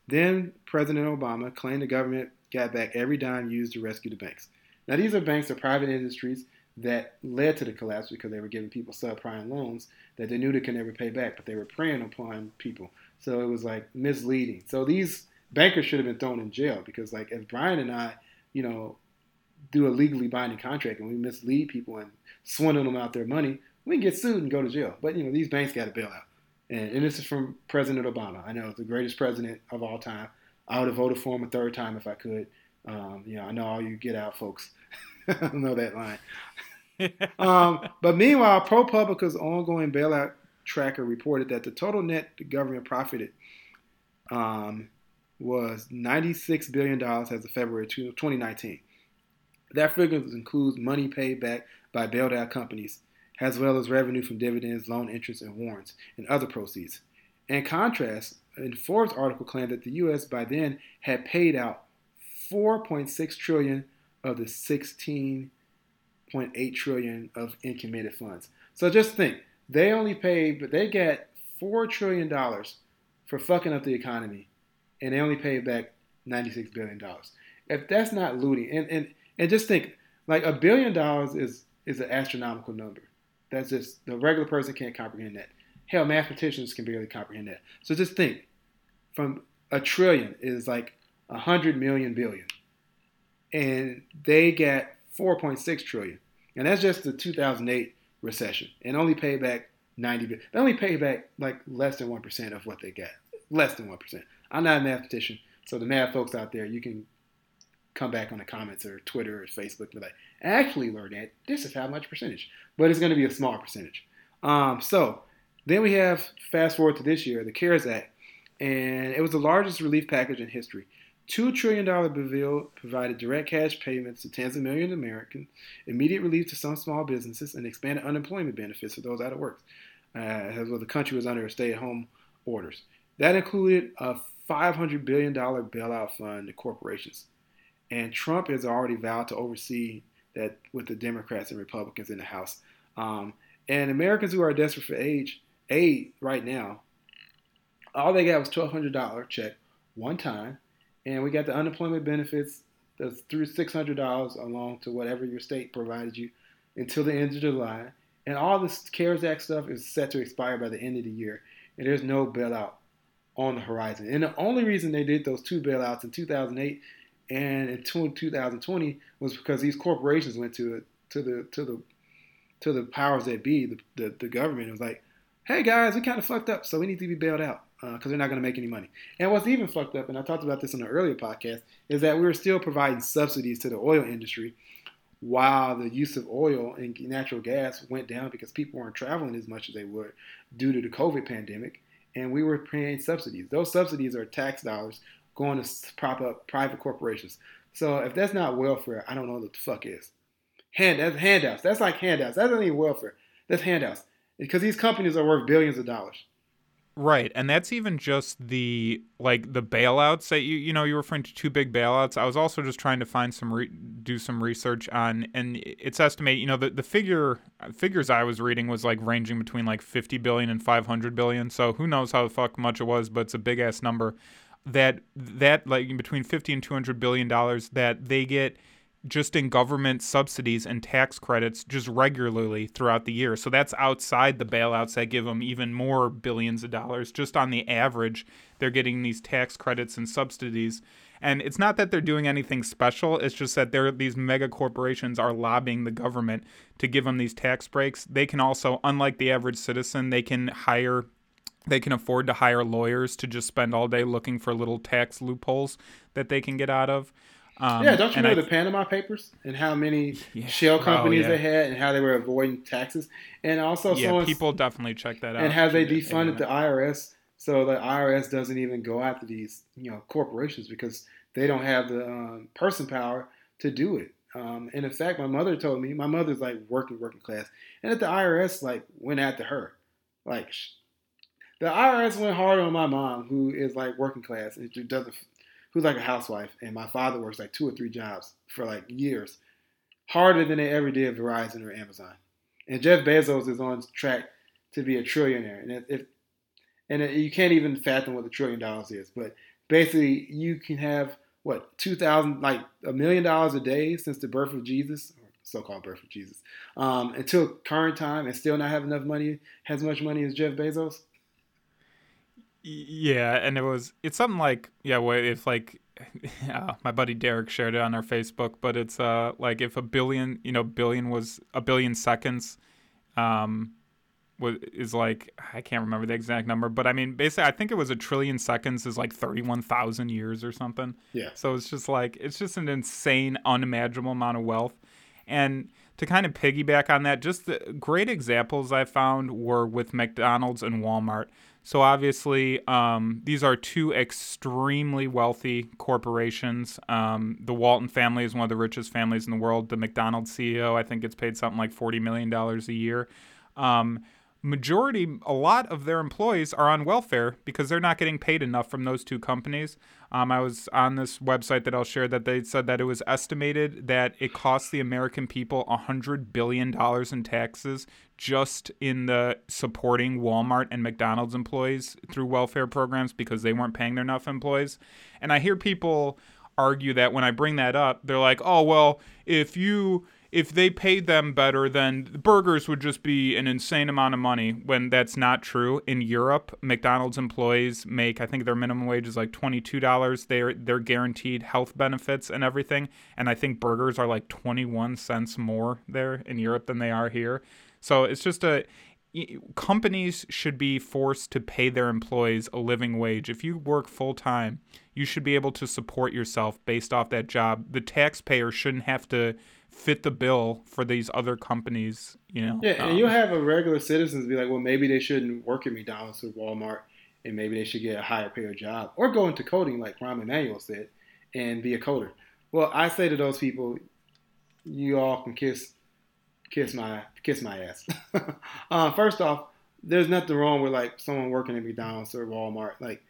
then President Obama claimed the government got back every dime used to rescue the banks. Now, these are banks of private industries that led to the collapse because they were giving people subprime loans that they knew they could never pay back, but they were preying upon people. So it was like misleading. So these bankers should have been thrown in jail because, like, if Brian and I, you know, do a legally binding contract and we mislead people and swindle them out their money, we can get sued and go to jail. But you know, these banks got to bail out. And, and this is from President Obama. I know the greatest president of all time. I would have voted for him a third time if I could. Um, you know, I know all you get out folks <laughs> know that line. <laughs> Um, but meanwhile, ProPublica's ongoing bailout tracker reported that the total net the government profited um, was $96 billion as of February 2019. That figure includes money paid back by bailed out companies, as well as revenue from dividends, loan interest, and warrants, and other proceeds. In contrast, a Forbes article claimed that the U.S. by then had paid out 4.6 trillion of the 16.8 trillion of uncommitted funds. So just think, they only paid, but they got four trillion dollars for fucking up the economy, and they only paid back 96 billion dollars. If that's not looting, and and and just think, like a billion dollars is is an astronomical number. That's just the regular person can't comprehend that. Hell, mathematicians can barely comprehend that. So just think, from a trillion is like a hundred million billion, and they got 4.6 trillion, and that's just the 2008 recession, and only paid back 90 billion. They only paid back like less than one percent of what they got. Less than one percent. I'm not a mathematician, so the math folks out there, you can come back on the comments or Twitter or Facebook and be like, actually, learn that this is how much percentage, but it's going to be a small percentage. Um, so then we have fast forward to this year, the CARES Act, and it was the largest relief package in history. $2 trillion bill provided direct cash payments to tens of millions of Americans, immediate relief to some small businesses, and expanded unemployment benefits for those out of work, uh, as well the country was under stay at home orders. That included a $500 billion bailout fund to corporations. And Trump has already vowed to oversee that with the Democrats and Republicans in the House. Um, and Americans who are desperate for age, aid right now, all they got was $1,200 check one time and we got the unemployment benefits that's through six hundred dollars along to whatever your state provided you until the end of July. And all this CARES Act stuff is set to expire by the end of the year, and there's no bailout on the horizon. And the only reason they did those two bailouts in 2008 and in 2020 was because these corporations went to to the to the to the powers that be, the the, the government. It was like, hey guys, we kind of fucked up, so we need to be bailed out because uh, they're not going to make any money. And what's even fucked up, and I talked about this in an earlier podcast, is that we were still providing subsidies to the oil industry while the use of oil and natural gas went down because people weren't traveling as much as they would due to the COVID pandemic, and we were paying subsidies. Those subsidies are tax dollars going to prop up private corporations. So if that's not welfare, I don't know what the fuck is. Hand that's handouts. That's like handouts. That's not even welfare. That's handouts because these companies are worth billions of dollars. Right, and that's even just the like the bailouts that you you know you're referring to two big bailouts. I was also just trying to find some re- do some research on, and it's estimated. You know the the figure figures I was reading was like ranging between like 50 billion and 500 billion. So who knows how the fuck much it was, but it's a big ass number. That that like between 50 and 200 billion dollars that they get just in government subsidies and tax credits just regularly throughout the year. So that's outside the bailouts that give them even more billions of dollars. Just on the average, they're getting these tax credits and subsidies. And it's not that they're doing anything special, it's just that they're, these mega corporations are lobbying the government to give them these tax breaks. They can also, unlike the average citizen, they can hire they can afford to hire lawyers to just spend all day looking for little tax loopholes that they can get out of. Um, yeah, don't you know I- the Panama Papers and how many <laughs> Yeah. shell Oh, companies yeah. they had and how they were avoiding taxes, and also yeah, people definitely check that out. and how they defunded the IRS, so the IRS doesn't even go after these you know corporations because they don't have the um, person power to do it. Um, and in fact, my mother told me my mother's like working working class, and that the IRS like went after her, like the IRS went hard on my mom who is like working class and doesn't who's like a housewife, and my father works like two or three jobs for like years, harder than they ever did Verizon or Amazon. And Jeff Bezos is on track to be a trillionaire, and if, and it, you can't even fathom what a trillion dollars is, but basically you can have what two thousand like a million dollars a day since the birth of Jesus, so-called birth of Jesus, um, until current time, and still not have enough money, as much money as Jeff Bezos. Yeah, and it was it's something like yeah, if like <laughs> uh, my buddy Derek shared it on our Facebook, but it's uh like if a billion you know billion was a billion seconds, um, was is like I can't remember the exact number, but I mean basically I think it was a trillion seconds is like thirty one thousand years or something. Yeah. So it's just like it's just an insane, unimaginable amount of wealth. And to kind of piggyback on that, just the great examples I found were with McDonald's and Walmart. So obviously, um, these are two extremely wealthy corporations. Um, the Walton family is one of the richest families in the world. The McDonald's CEO, I think, gets paid something like forty million dollars a year. Um, majority a lot of their employees are on welfare because they're not getting paid enough from those two companies um, i was on this website that i'll share that they said that it was estimated that it costs the american people $100 billion in taxes just in the supporting walmart and mcdonald's employees through welfare programs because they weren't paying their enough employees. And i hear people argue that when i bring that up they're like oh well if you if they paid them better, then burgers would just be an insane amount of money. When that's not true. In Europe, McDonald's employees make I think their minimum wage is like twenty two dollars. They're they're guaranteed health benefits and everything. And I think burgers are like twenty one cents more there in Europe than they are here. So it's just a companies should be forced to pay their employees a living wage. If you work full time, you should be able to support yourself based off that job. The taxpayer shouldn't have to fit the bill for these other companies, you know. Yeah, Um, and you'll have a regular citizens be like, well, maybe they shouldn't work at McDonald's or Walmart, and maybe they should get a higher paid job or go into coding, like Rahm Emanuel said, and be a coder. Well, I say to those people, you all can kiss, kiss my, kiss my ass. <laughs> uh, first off, there's nothing wrong with like someone working at McDonald's or Walmart. Like,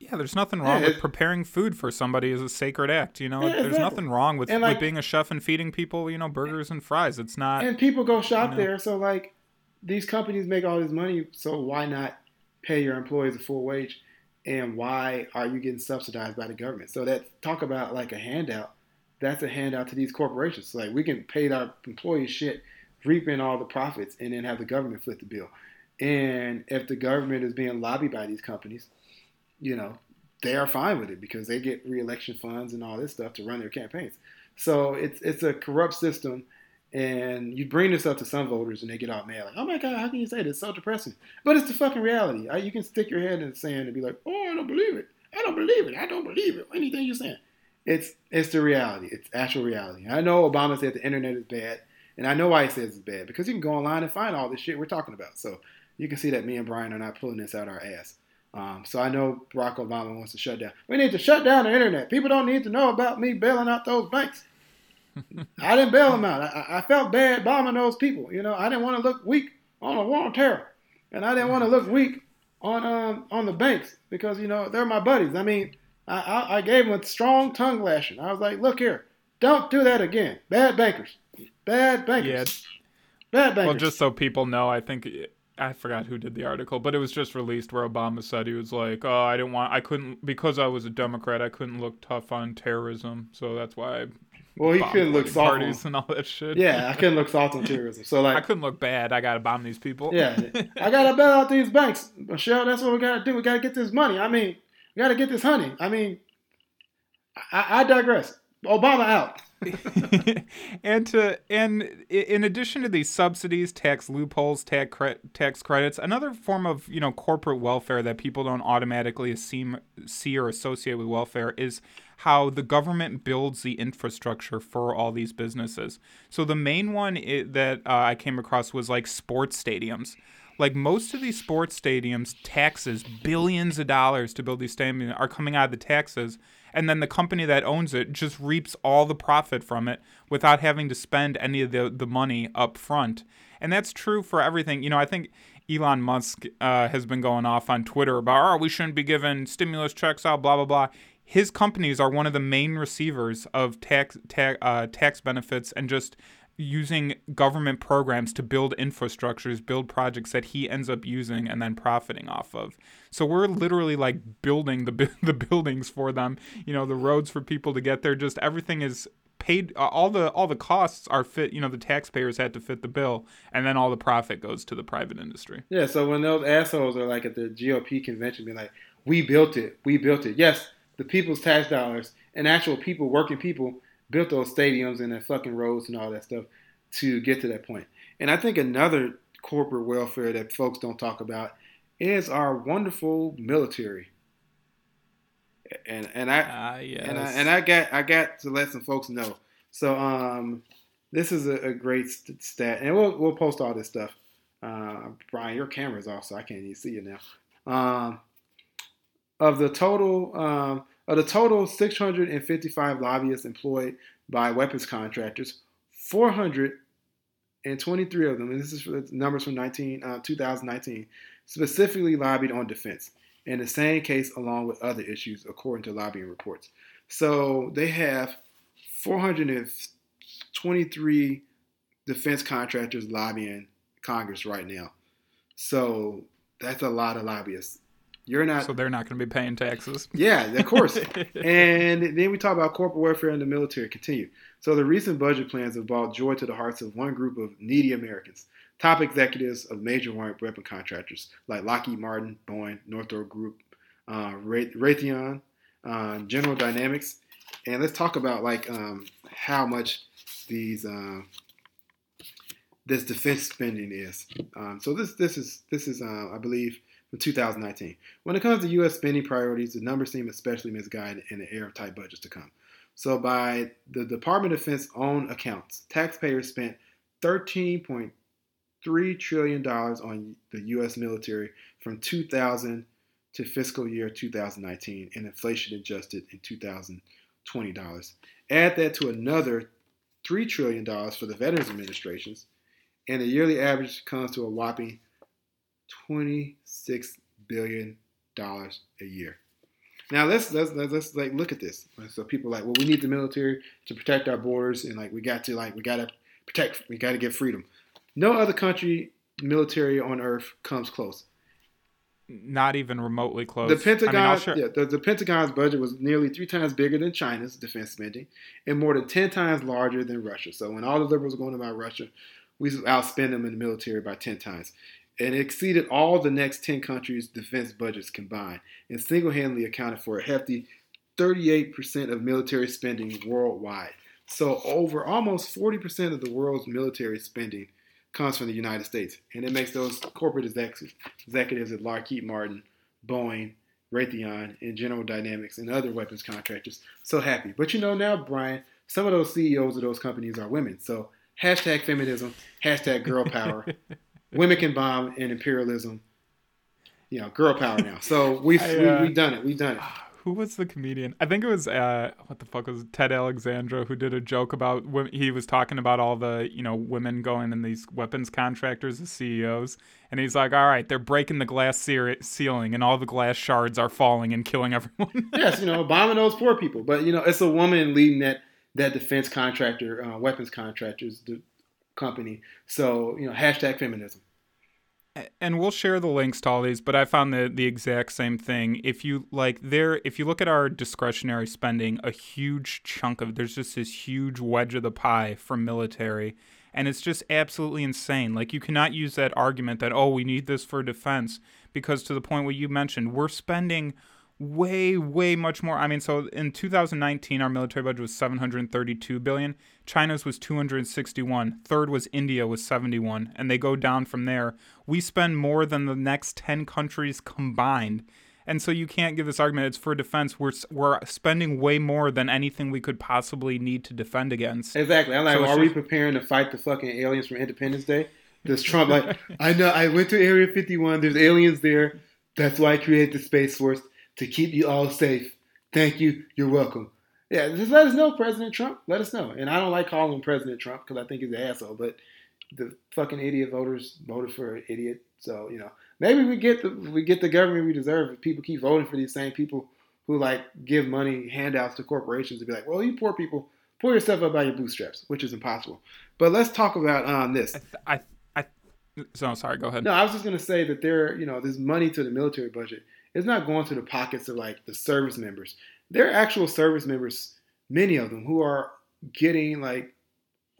yeah, there's nothing wrong Yeah, with preparing food for somebody is a sacred act, you know. Yeah, there's exactly. nothing wrong with, like- with being a chef and feeding people, you know, burgers and fries. It's not and people go shop know. there, so like, these companies make all this money, so why not pay your employees a full wage? And why are you getting subsidized by the government? So that talk about like a handout, that's a handout to these corporations. So like we can pay our employees shit, reap in all the profits, and then have the government foot the bill. And if the government is being lobbied by these companies, you know, they are fine with it because they get reelection funds and all this stuff to run their campaigns. So it's it's a corrupt system, and you bring this up to some voters and they get all mad, like, "Oh my God, how can you say this? It's so depressing." But it's the fucking reality. You can stick your head in the sand and be like, "Oh, I don't believe it. I don't believe it. I don't believe it. Anything you're saying." It's it's the reality. It's actual reality. I know Obama said the internet is bad, and I know why he says it's bad because you can go online and find all this shit we're talking about. So you can see that me and Brian are not pulling this out our ass. Um, so I know Barack Obama wants to shut down. We need to shut down the internet. People don't need to know about me bailing out those banks. <laughs> I didn't bail them out. I, I felt bad bombing those people. You know, I didn't want to look weak on a war on terror, and I didn't want to look weak on um, on the banks because you know they're my buddies. I mean, I, I, I gave them a strong tongue lashing. I was like, look here, don't do that again. Bad bankers, bad bankers, Yeah. bad bankers. Well, just so people know, I think I forgot who did the article, but it was just released where Obama said he was like, "Oh, I didn't want, I couldn't because I was a Democrat, I couldn't look tough on terrorism, so that's why I well, he couldn't look soft. On, parties and all that shit." yeah, I couldn't look soft on terrorism. So like, <laughs> I couldn't look bad. I gotta bomb these people. Yeah, <laughs> I gotta bail out these banks, Michelle. That's what we gotta do. We gotta get this money. I mean, we gotta get this honey. I mean, I, I digress. Obama out. <laughs> and to and in addition to these subsidies, tax loopholes, tax cre- tax credits, another form of you know corporate welfare that people don't automatically assume, see or associate with welfare is how the government builds the infrastructure for all these businesses. So the main one that uh, I came across was like sports stadiums. Like most of these sports stadiums, taxes, billions of dollars to build these stadiums are coming out of the taxes and then the company that owns it just reaps all the profit from it without having to spend any of the, the money up front. And that's true for everything. You know, I think Elon Musk uh, has been going off on Twitter about, oh, we shouldn't be giving stimulus checks out, blah, blah, blah. His companies are one of the main receivers of tax, ta- uh, tax benefits and just using government programs to build infrastructures, build projects that he ends up using and then profiting off of. So we're literally like building the <laughs> the buildings for them. You know, the roads for people to get there. Just everything is paid. Uh, all the all the costs are fit. You know, the taxpayers had to fit the bill, and then all the profit goes to the private industry. Yeah. So when those assholes are like at the GOP convention, being like, "We built it. We built it." Yes, the people's tax dollars and actual people, working people built those stadiums and the fucking roads and all that stuff to get to that point. And I think another corporate welfare that folks don't talk about is our wonderful military. And and I uh, yes. and I and I got I got to let some folks know. So um, this is a, a great stat, and we'll we'll post all this stuff. Uh, Brian, your camera's off, so I can't even see you now. Um, of the total um, of the total 655 lobbyists employed by weapons contractors, 423 of them, and this is numbers from 19, uh, 2019, specifically lobbied on defense. In the same case, along with other issues, according to lobbying reports. So they have 423 defense contractors lobbying Congress right now. So that's a lot of lobbyists. You're not. So they're not going to be paying taxes. <laughs> Yeah, of course. <laughs> and then we talk about corporate welfare and the military. Continue. So the recent budget plans have brought joy to the hearts of one group of needy Americans. Top executives of major weapon contractors like Lockheed Martin, Boeing, Northrop Grumman, uh, Raytheon, uh, General Dynamics, and let's talk about like um, how much these uh, this defense spending is. Um, so this this is this is uh, I believe from 2019. When it comes to U.S. spending priorities, the numbers seem especially misguided in the era of tight budgets to come. So, by the Department of Defense own accounts, taxpayers spent 13.3 trillion dollars on the U.S. military from 2000 to fiscal year 2019, and inflation adjusted in 2020 dollars. Add that to another three trillion dollars for the Veterans Administrations, and the yearly average comes to a whopping 26 billion dollars a year. Now let's let's let's, let's like look at this. So people are like, well, we need the military to protect our borders, and like we got to like we got to protect, we got to get freedom. No other country military on earth comes close. Not even remotely close. The Pentagon, I mean, yeah, the, the Pentagon's budget was nearly three times bigger than China's defense spending, and more than ten times larger than Russia. So when all the liberals are going about Russia, we outspend them in the military by ten times and exceeded all the next 10 countries' defense budgets combined, and single handedly accounted for a hefty 38% of military spending worldwide. So, over almost 40% of the world's military spending comes from the United States, and it makes those corporate executives at Lockheed Martin, Boeing, Raytheon, and General Dynamics, and other weapons contractors so happy. But you know now, Brian, some of those CEOs of those companies are women. So, hashtag feminism, hashtag girl power. <laughs> women can bomb and imperialism. You know, girl power now. So <laughs> we've I, uh, we, have done it. We've done it. <sighs> Who was the comedian? I think it was uh, what the fuck was it? Ted Alexandro who did a joke about when he was talking about all the you know women going in these weapons contractors as CEOs, and he's like, all right, they're breaking the glass ceiling, and all the glass shards are falling and killing everyone. <laughs> yes, you know, bombing those poor people, but you know, it's a woman leading that that defense contractor, uh, weapons contractors, company. So, you know, hashtag feminism. And we'll share the links to all these, but I found the the exact same thing. If you like there if you look at our discretionary spending, a huge chunk of there's just this huge wedge of the pie for military and it's just absolutely insane. Like you cannot use that argument that oh, we need this for defense because to the point what you mentioned, we're spending way way much more i mean so in 2019 our military budget was 732 billion china's was 261 third was india was 71 and they go down from there we spend more than the next 10 countries combined And so you can't give this argument. It's for defense. We're we're spending way more than anything we could possibly need to defend against. Exactly. I'm like, so are just, we preparing to fight the fucking aliens from Independence Day? Does Trump like? I know. I went to Area 51. There's aliens there. That's why I created the Space Force to keep you all safe. Thank you. You're welcome. Yeah, just let us know, President Trump. Let us know. And I don't like calling him President Trump because I think he's an asshole. But the fucking idiot voters voted for an idiot. So you know, maybe we get the we get the government we deserve if people keep voting for these same people who like give money handouts to corporations and be like, well, you poor people, pull yourself up by your bootstraps, which is impossible. But let's talk about um, this. I, I, I so sorry. Go ahead. No, I was just gonna say that there, you know, there's money to the military budget. It's not going to the pockets of like the service members. There are actual service members, many of them, who are getting like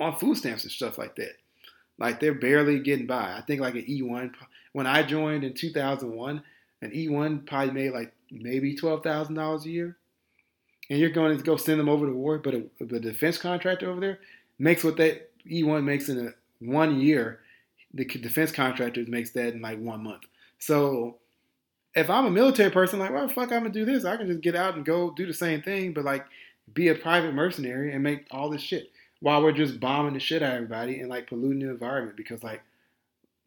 on food stamps and stuff like that. Like they're barely getting by. I think like an E1 when I joined in 2001, an E1 probably made like maybe twelve thousand dollars a year, and you're going to go send them over to war. But a, the defense contractor over there makes what that E1 makes in a one year. The defense contractor makes that in like one month. So if I'm a military person, like, well, fuck, I'm gonna do this. I can just get out and go do the same thing, but like be a private mercenary and make all this shit while we're just bombing the shit out of everybody and like polluting the environment because like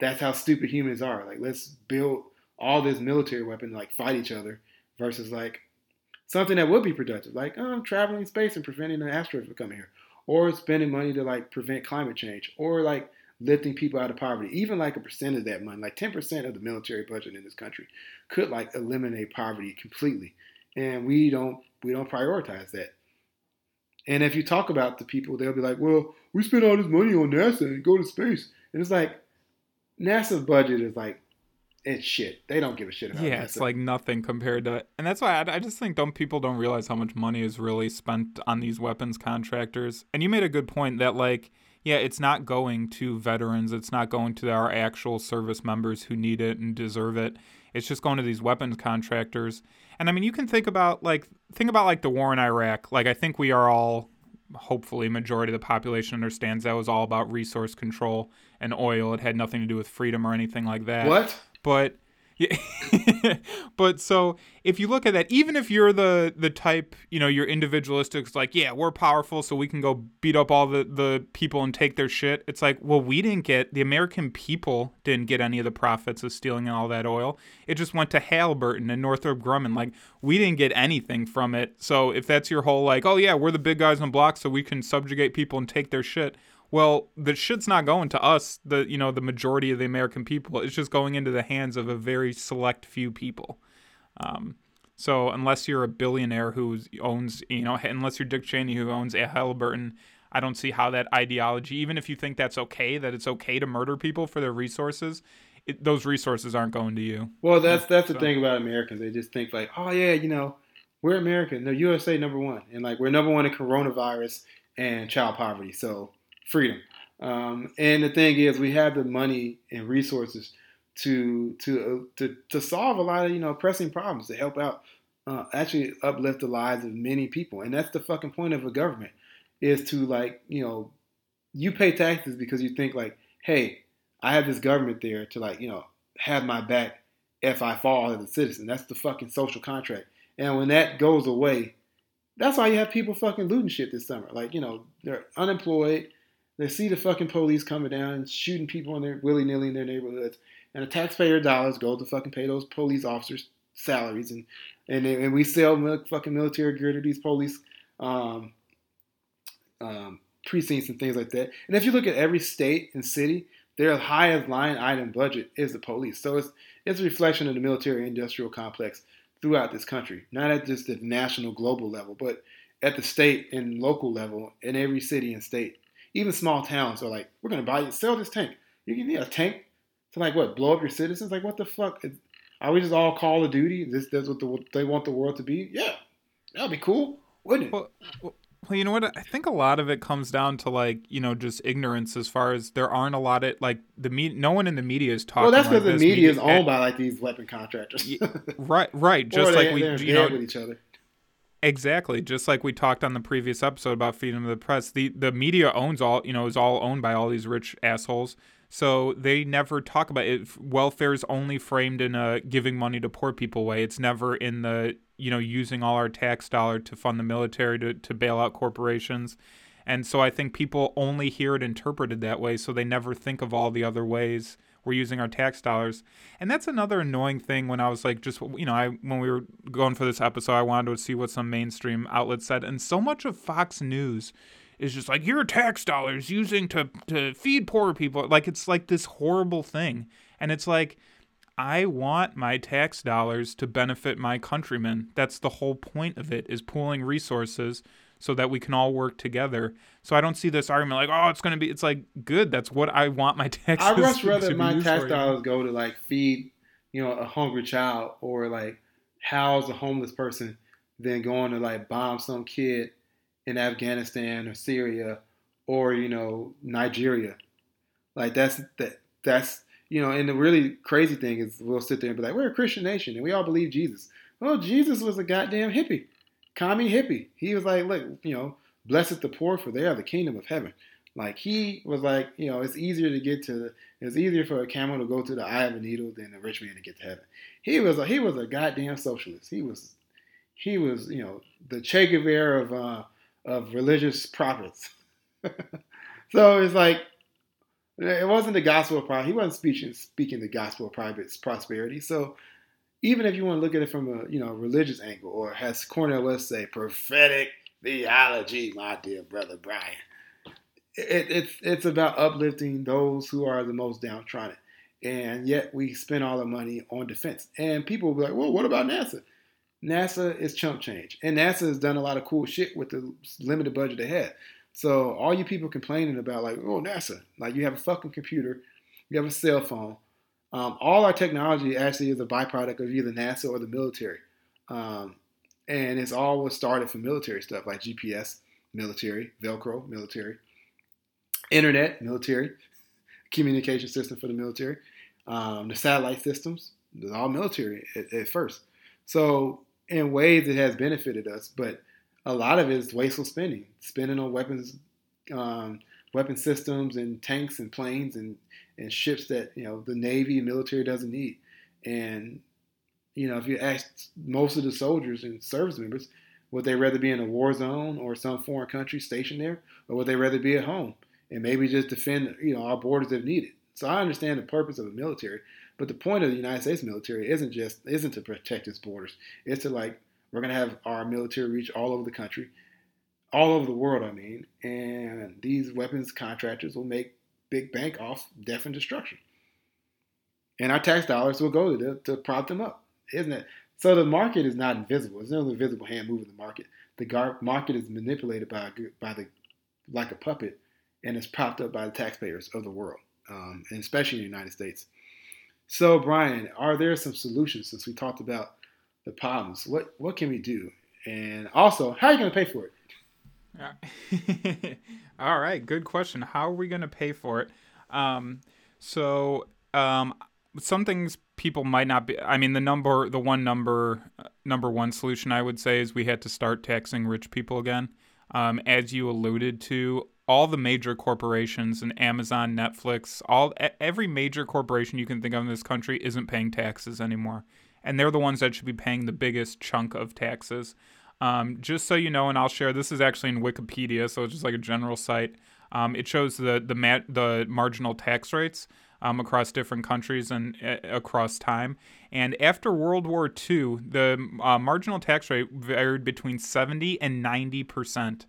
that's how stupid humans are. Like let's build all this military weapon to like fight each other versus like something that would be productive, like oh, traveling space and preventing an asteroid from coming here, or spending money to like prevent climate change, or like lifting people out of poverty. Even like a percent of that money, like 10% of the military budget in this country, could like eliminate poverty completely. And we don't we don't prioritize that. And if you talk about the people, they'll be like, well, we spend all this money on NASA and go to space. And it's like, NASA's budget is like, it's shit. They don't give a shit about Yeah, NASA. it's like nothing compared to, and that's why I, I just think don't people don't realize how much money is really spent on these weapons contractors. And you made a good point that like, yeah, it's not going to veterans. It's not going to our actual service members who need it and deserve it. It's just going to these weapons contractors. And I mean, you can think about like think about like the war in Iraq. Like I think we are all hopefully majority of the population understands that was all about resource control and oil. It had nothing to do with freedom or anything like that. What? But <laughs> but so if you look at that, even if you're the the type, you know, you're individualistic, like, yeah, we're powerful, so we can go beat up all the the people and take their shit. It's like, well, we didn't get the American people didn't get any of the profits of stealing all that oil. It just went to Halliburton and Northrop Grumman. Like, we didn't get anything from it. So if that's your whole like, oh yeah, we're the big guys on block, so we can subjugate people and take their shit well, the shit's not going to us, the you know the majority of the American people. It's just going into the hands of a very select few people. Um, so unless you're a billionaire who owns, you know, unless you're Dick Cheney who owns a Halliburton, I don't see how that ideology, even if you think that's okay, that it's okay to murder people for their resources, it, those resources aren't going to you. Well, that's that's so. the thing about Americans. They just think like, oh yeah, you know, we're American. The USA number one, and like we're number one in coronavirus and child poverty. So freedom. Um, and the thing is, we have the money and resources to to uh, to to solve a lot of you know pressing problems to help out, uh, actually uplift the lives of many people. And that's the fucking point of a government is to like you know you pay taxes because you think like, hey, I have this government there to like you know have my back if I fall as a citizen. That's the fucking social contract. And when that goes away, that's why you have people fucking looting shit this summer. Like you know they're unemployed they see the fucking police coming down and shooting people in their willy nilly in their neighborhoods, and the taxpayer dollars go to fucking pay those police officers salaries, and and and we sell fucking military gear to these police um, um, precincts and things like that. And if you look at every state and city, their highest line item budget is the police. So it's it's a reflection of the military industrial complex throughout this country, not at just the national global level, but at the state and local level in every city and state even small towns are like, we're gonna buy you, sell this tank. You can need a tank to like what, blow up your citizens? Like what the fuck? Are we just all Call of Duty? This that's what the, they want the world to be? Yeah, that'd be cool, wouldn't it? Well, well, you know what? I think a lot of it comes down to like you know just ignorance as far as there aren't a lot of like the media. No one in the media is talking. Well, that's because like the media, media is owned by like these weapon contractors. <laughs> right, right. Just like we, you know, with each other. Exactly, just like we talked on the previous episode about freedom of the press, the the media owns all, you know, is all owned by all these rich assholes. So they never talk about it. Welfare is only framed in a giving money to poor people way. It's never in the you know using all our tax dollar to fund the military to to bail out corporations. And so I think people only hear it interpreted that way, so they never think of all the other ways we're using our tax dollars. And that's another annoying thing when I was like just you know, I when we were going for this episode, I wanted to see what some mainstream outlets said and so much of Fox News is just like your tax dollars using to to feed poor people. Like it's like this horrible thing. And it's like I want my tax dollars to benefit my countrymen. That's the whole point of it is pooling resources so that we can all work together. So I don't see this argument like, oh, it's going to be. It's like good. That's what I want my <laughs> taxes. I'd much rather my tax dollars go to like feed, you know, a hungry child or like house a homeless person than going to like bomb some kid in Afghanistan or Syria or you know Nigeria. Like that's that that's you know, and the really crazy thing is we'll sit there and be like, we're a Christian nation and we all believe Jesus. Well, Jesus was a goddamn hippie commie hippie. He was like, look, you know, blessed the poor for they are the kingdom of heaven. Like he was like, you know, it's easier to get to. It's easier for a camel to go to the eye of a needle than a rich man to get to heaven. He was a he was a goddamn socialist. He was he was you know the Che Guevara of uh, of religious prophets. <laughs> so it's like it wasn't the gospel of prosperity. He wasn't speaking speaking the gospel of private prosperity. So even if you want to look at it from a you know religious angle, or has Cornel West say prophetic theology, my dear brother Brian. It, it's it's about uplifting those who are the most downtrodden, and yet we spend all the money on defense. And people will be like, "Well, what about NASA?" NASA is chump change, and NASA has done a lot of cool shit with the limited budget they had. So all you people complaining about like, "Oh, NASA," like you have a fucking computer, you have a cell phone, um, all our technology actually is a byproduct of either NASA or the military. Um, and it's all was started from military stuff like GPS, military, Velcro, military, internet, military, <laughs> communication system for the military, um, the satellite systems, all military at, at, first. So in ways it has benefited us, but a lot of it is wasteful spending, spending on weapons, um, weapon systems and tanks and planes and and ships that you know the Navy and military doesn't need. And you know, if you ask most of the soldiers and service members, would they rather be in a war zone or some foreign country stationed there, or would they rather be at home and maybe just defend you know our borders if needed? So I understand the purpose of the military, but the point of the United States military isn't just isn't to protect its borders. It's to like we're gonna have our military reach all over the country, all over the world. I mean, and these weapons contractors will make big bank off death and destruction. And our tax dollars will go to, to prop them up, isn't it? So the market is not invisible. There's no invisible hand moving the market. The gar- market is manipulated by by the like a puppet, and it's propped up by the taxpayers of the world, um, and especially in the United States. So, Brian, are there some solutions since we talked about the problems? What what can we do? And also, how are you going to pay for it? <laughs> All right, good question. How are we going to pay for it? Um, so, um, some things people might not be. I mean, the number, the one number, uh, number one solution I would say is we had to start taxing rich people again. Um, as you alluded to, all the major corporations and Amazon, Netflix, all every major corporation you can think of in this country isn't paying taxes anymore, and they're the ones that should be paying the biggest chunk of taxes. Um, just so you know, and I'll share. This is actually in Wikipedia, so it's just like a general site. Um, it shows the the the marginal tax rates um, across different countries and uh, across time. And after World War II, the uh, marginal tax rate varied between 70 and 90 percent.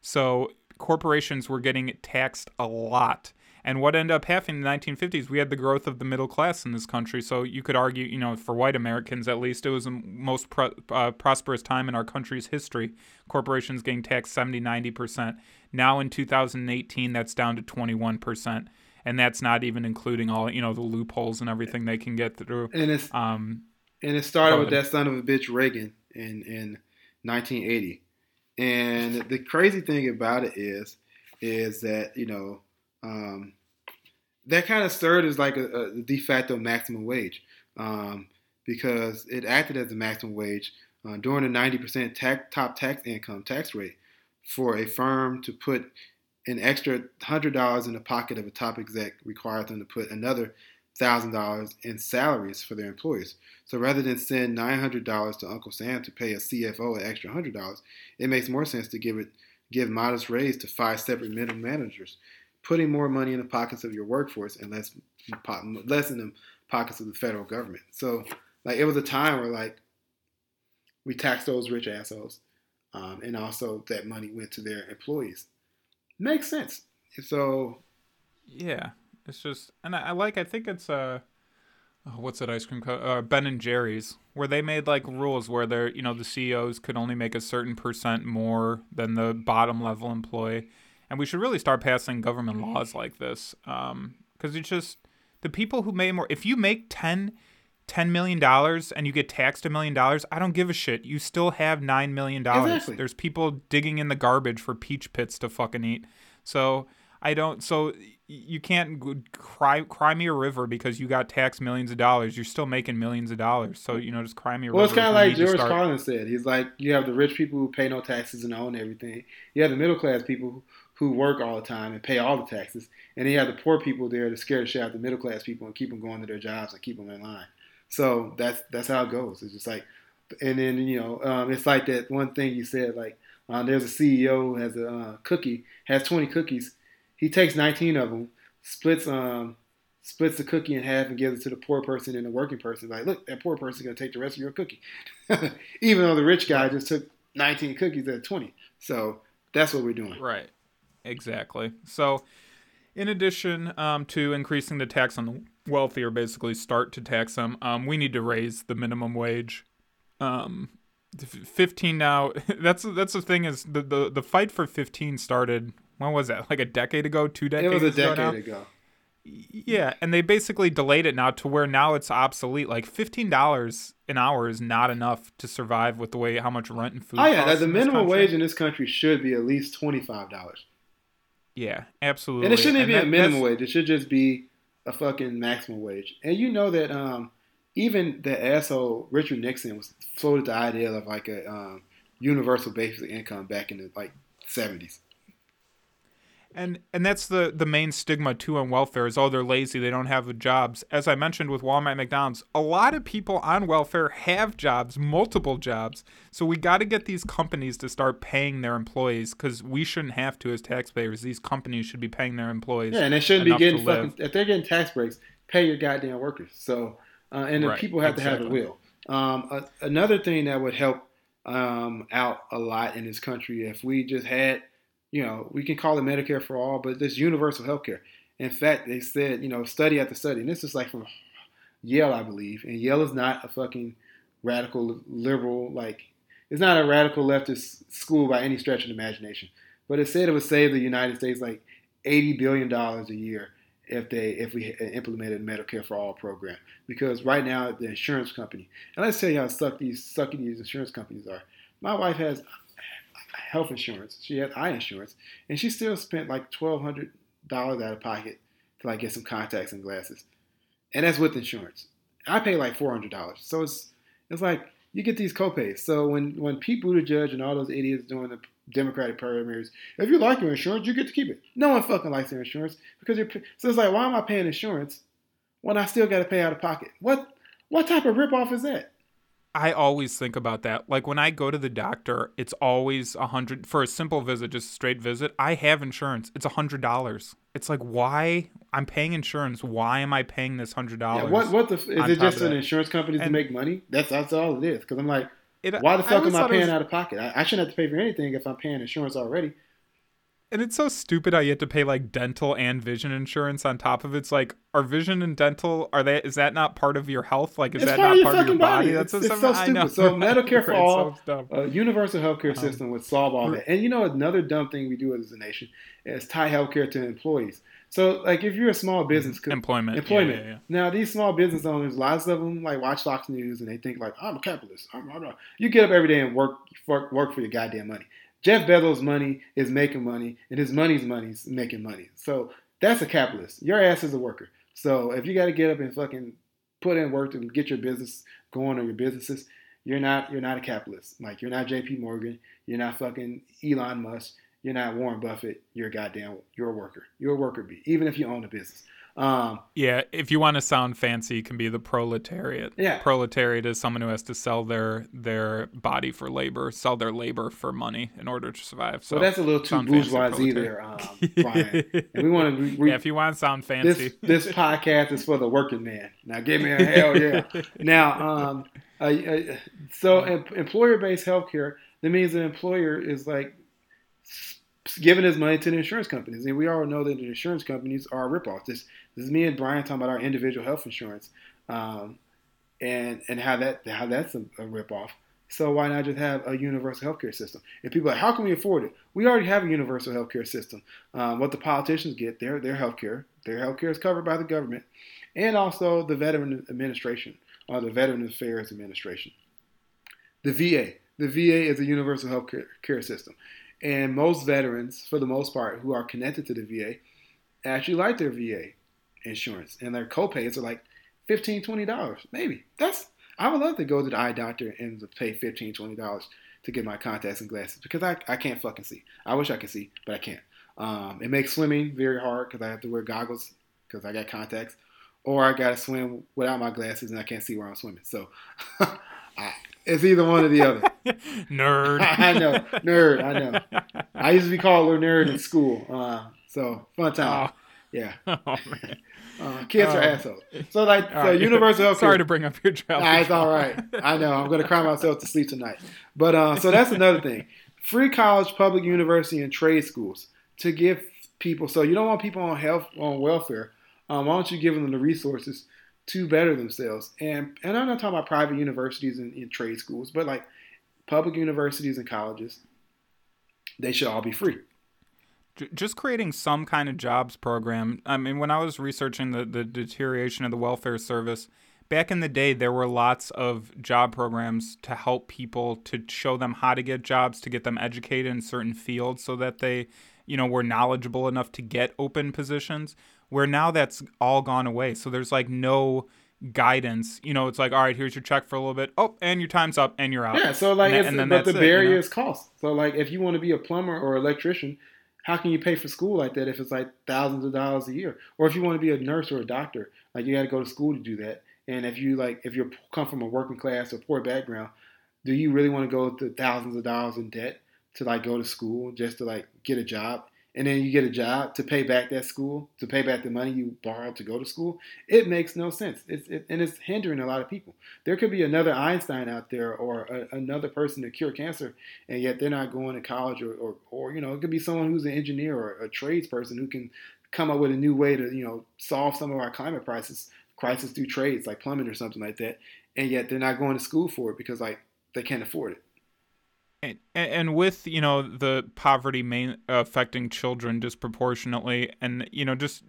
So corporations were getting taxed a lot. And what ended up happening in the 1950s, we had the growth of the middle class in this country. So you could argue, you know, for white Americans at least, it was the most pro- uh, prosperous time in our country's history. Corporations getting taxed 70, 90%. Now in 2018, that's down to 21%. And that's not even including all, you know, the loopholes and everything they can get through. And it's, um, and it started with that son of a bitch Reagan in, in 1980. And the crazy thing about it is, is that, you know, um, that kind of served as like a, a de facto maximum wage um, because it acted as a maximum wage uh, during the 90% tax, top tax income tax rate for a firm to put an extra hundred dollars in the pocket of a top exec requires them to put another thousand dollars in salaries for their employees. So rather than send nine hundred dollars to Uncle Sam to pay a CFO an extra hundred dollars, it makes more sense to give it give modest raise to five separate middle managers, putting more money in the pockets of your workforce and less less in the pockets of the federal government. So like it was a time where like we taxed those rich assholes, um, and also that money went to their employees. Makes sense. So yeah, it's just, and I, I like. I think it's uh, oh, what's that ice cream? Co- uh, ben and Jerry's, where they made like rules where they're, you know, the CEOs could only make a certain percent more than the bottom level employee, and we should really start passing government laws like this, um, because it's just the people who made more. If you make ten. $10 million and you get taxed a million dollars, I don't give a shit. You still have $9 million. Exactly. There's people digging in the garbage for peach pits to fucking eat. So I don't. So you can't cry cry me a river because you got taxed millions of dollars. You're still making millions of dollars. So you know, just cry me a well, river. it's kind of like George Carlin said. He's like, you have the rich people who pay no taxes and own everything. You have the middle class people who work all the time and pay all the taxes, and then you have the poor people there to scare the shit out the middle class people and keep them going to their jobs and keep them in line. So that's that's how it goes. It's just like, and then you know, um, it's like that one thing you said. Like, uh, there's a CEO who has a uh, cookie, has 20 cookies. He takes 19 of them, splits um splits the cookie in half and gives it to the poor person and the working person. Like, look, that poor person's gonna take the rest of your cookie, <laughs> even though the rich guy just took 19 cookies at 20. So that's what we're doing. Right. Exactly. So, in addition um, to increasing the tax on the wealthy, or basically start to tax them, um, we need to raise the minimum wage. Um, fifteen now. <laughs> That's that's the thing is the, the the fight for fifteen started. When was that? Like a decade ago? Two decades? It was a ago decade ago. Yeah, and they basically delayed it now to where now it's obsolete. Like fifteen dollars an hour is not enough to survive with the way how much rent and food. Oh yeah, the minimum wage in this country should be at least twenty five dollars. Yeah, absolutely. And it shouldn't even be a minimum wage. It should just be a fucking maximum wage. And you know that um, even the asshole Richard Nixon was floated the idea of like a um, universal basic income back in the like seventies. And and that's the the main stigma too on welfare is oh they're lazy they don't have the jobs. As I mentioned with Walmart McDonald's, a lot of people on welfare have jobs, multiple jobs. So we got to get these companies to start paying their employees because we shouldn't have to as taxpayers. These companies should be paying their employees. Yeah, and they shouldn't be getting fucking if they're getting tax breaks, pay your goddamn workers. So uh, and the Right, people have to have the exactly. will. Um, a, another thing that would help um, out a lot in this country if we just had, you know, we can call it Medicare for all, but this universal health care. In fact, they said, you know, study after study, and this is like from Yale, I believe, and Yale is not a fucking radical liberal, like it's not a radical leftist school by any stretch of the imagination. But it said it would save the United States like eighty billion dollars a year if they if we implemented Medicare for all program. Because right now the insurance company, and let's tell you how suck these sucky these insurance companies are. My wife has health insurance. She had eye insurance, and she still spent like twelve hundred dollars out of pocket to like get some contacts and glasses, and that's with insurance. I pay like four hundred dollars, so it's it's like you get these copays. So when when Pete Buttigieg and all those idiots doing the Democratic primaries, if you like your insurance, you get to keep it. No one fucking likes their insurance because you're. So it's like, why am I paying insurance when I still got to pay out of pocket? What what type of ripoff is that? I always think about that. Like when I go to the doctor, it's always a hundred for a simple visit, just a straight visit. I have insurance. It's a hundred dollars. It's like why I'm paying insurance. Why am I paying this hundred Yeah, dollars? what what the is it just an insurance company to make money? That's that's all it is. Because I'm like, It- why the fuck am I paying was- out of pocket? I, I shouldn't have to pay for anything if I'm paying insurance already. And it's so stupid. I get to pay like dental and vision insurance on top of it. It's like, are vision and dental are they? Is that not part of your health? Like, is It's that not part of your body? body. That's It's- it's so I know. stupid. So <laughs> Medicare for all, so. A universal Um, healthcare system would solve all that. And you know another dumb thing we do as a nation is tie healthcare to employees. So like if you're a small business Employment. Yeah, employment. yeah, yeah. Now these small business owners, lots of them like watch Fox News and they think like I'm a capitalist. I'm, I'm not. You get up every day and work work work for your goddamn money. Jeff Bezos' money is making money, and his money's money is making money. So that's a capitalist. Your ass is a worker. So if you got to get up and fucking put in work to get your business going or your businesses, you're not you're not a capitalist. Like you're not J.P. Morgan. You're not fucking Elon Musk. you're not Warren Buffett. You're a goddamn, you're a worker. You're a worker bee, even if you own a business. Um, yeah, if you want to sound fancy, it can be the proletariat. Yeah. Proletariat is someone who has to sell their their body for labor, sell their labor for money in order to survive. So well, that's a little too bourgeoisie there, um, <laughs> Brian. And we want to. We, we- yeah, if you want to sound fancy. this this podcast is for the working man. Now, give me a hell yeah. <laughs> now, um, uh, uh, so em- employer-based healthcare that means an employer is like giving his money to the insurance companies, and we all know that the insurance companies are a ripoff. This is me and Brian talking about our individual health insurance, um, and and how that how that's a, a ripoff. So why not just have a universal healthcare system? If people are like, how can we afford it? We already have a universal healthcare system. Um, what the politicians get, their their healthcare, their healthcare is covered by the government, and also the Veteran Administration or the Veteran Affairs Administration. The VA, the VA is a universal health care, care system, and most veterans, for the most part, who are connected to the VA, actually like their VA insurance, and their copays are like $15, $20, maybe. That's I would love to go to the eye doctor and pay 15 dollars to get my contacts and glasses because I, I can't fucking see. I wish I could see, but I can't. Um, it makes swimming very hard because I have to wear goggles because I got contacts, or I gotta swim without my glasses and I can't see where I'm swimming. So <laughs> I, it's either one or the other. <laughs> Nerd. <laughs> I know, nerd. I know. I used to be called a nerd in school. Uh, so fun time. Oh. Yeah, Oh, man. Uh, kids are Oh. assholes. So like, so right. universal health <laughs> Sorry to bring up your child. Nah, it's all right. I know. I'm gonna cry myself to sleep tonight. But uh, so that's another thing. Free college, public university, and trade schools to give people. So you don't want people on health on welfare. Um, why don't you give them the resources to better themselves? And and I'm not talking about private universities and, and trade schools, but like public universities and colleges. They should all be free. J- just creating some kind of jobs program. I mean, when I was researching the, the deterioration of the welfare service, back in the day, there were lots of job programs to help people to show them how to get jobs, to get them educated in certain fields so that they, you know, were knowledgeable enough to get open positions. Where now that's all gone away. So there's like no guidance. You know, it's like, all right, here's your check for a little bit. Oh, and your time's up and you're out. Yeah, so like, And- and then but the that's it, you know? barrier is cost. So like, if you want to be a plumber or electrician, how can you pay for school like that if it's like thousands of dollars a year? Or if you want to be a nurse or a doctor, like you got to go to school to do that. And if you like, if you come from a working class or poor background, do you really want to go to thousands of dollars in debt to like go to school just to like get a job? And then you get a job to pay back that school, to pay back the money you borrowed to go to school. It makes no sense. It's it, and it's hindering a lot of people. There could be another Einstein out there or a, another person to cure cancer, and yet they're not going to college or, or, or you know, it could be someone who's an engineer or a tradesperson who can come up with a new way to, you know, solve some of our climate crisis crisis through trades like plumbing or something like that. And yet they're not going to school for it because like they can't afford it. And, and with you know the poverty main affecting children disproportionately and you know just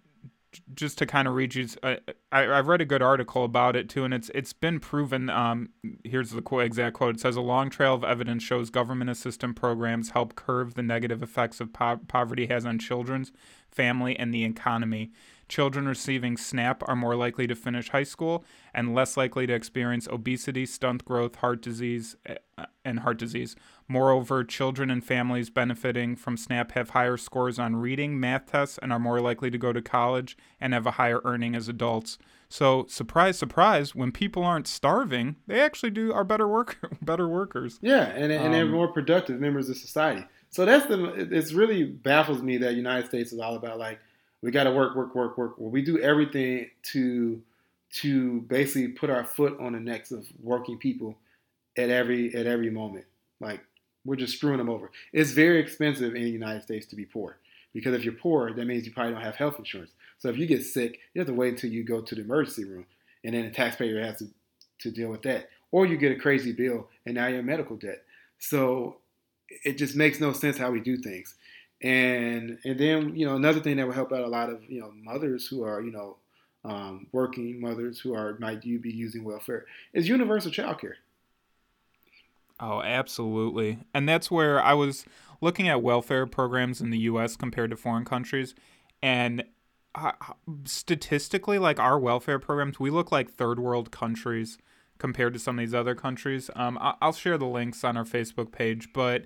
just to kind of read you I, I I read a good article about it too and it's it's been proven um here's the quote, exact quote it says a long trail of evidence shows government assistance programs help curb the negative effects of po- poverty has on children's family and the economy children receiving SNAP are more likely to finish high school and less likely to experience obesity, stunt growth, heart disease, uh, and heart disease. Moreover, children and families benefiting from SNAP have higher scores on reading, math tests, and are more likely to go to college and have a higher earning as adults. So, surprise, surprise, when people aren't starving, they actually do are better work <laughs> better workers. Yeah, and, and they're Um, more productive members of society. So that's the. It's really baffles me that United States is all about like we got to work, work, work, work. Well, we do everything to to basically put our foot on the necks of working people at every at every moment. Like we're just screwing them over. It's very expensive in the United States to be poor because if you're poor, that means you probably don't have health insurance. So if you get sick, you have to wait until you go to the emergency room, and then the taxpayer has to to deal with that. Or you get a crazy bill, and now you're in medical debt. So it just makes no sense how we do things. And and then you know another thing that will help out a lot of you know mothers who are you know um, working mothers who are might you be using welfare is universal child care. Oh, absolutely. And that's where I was looking at welfare programs in the US compared to foreign countries. And statistically, like our welfare programs, we look like third world countries compared to some of these other countries. Um, I- I'll share the links on our Facebook page, but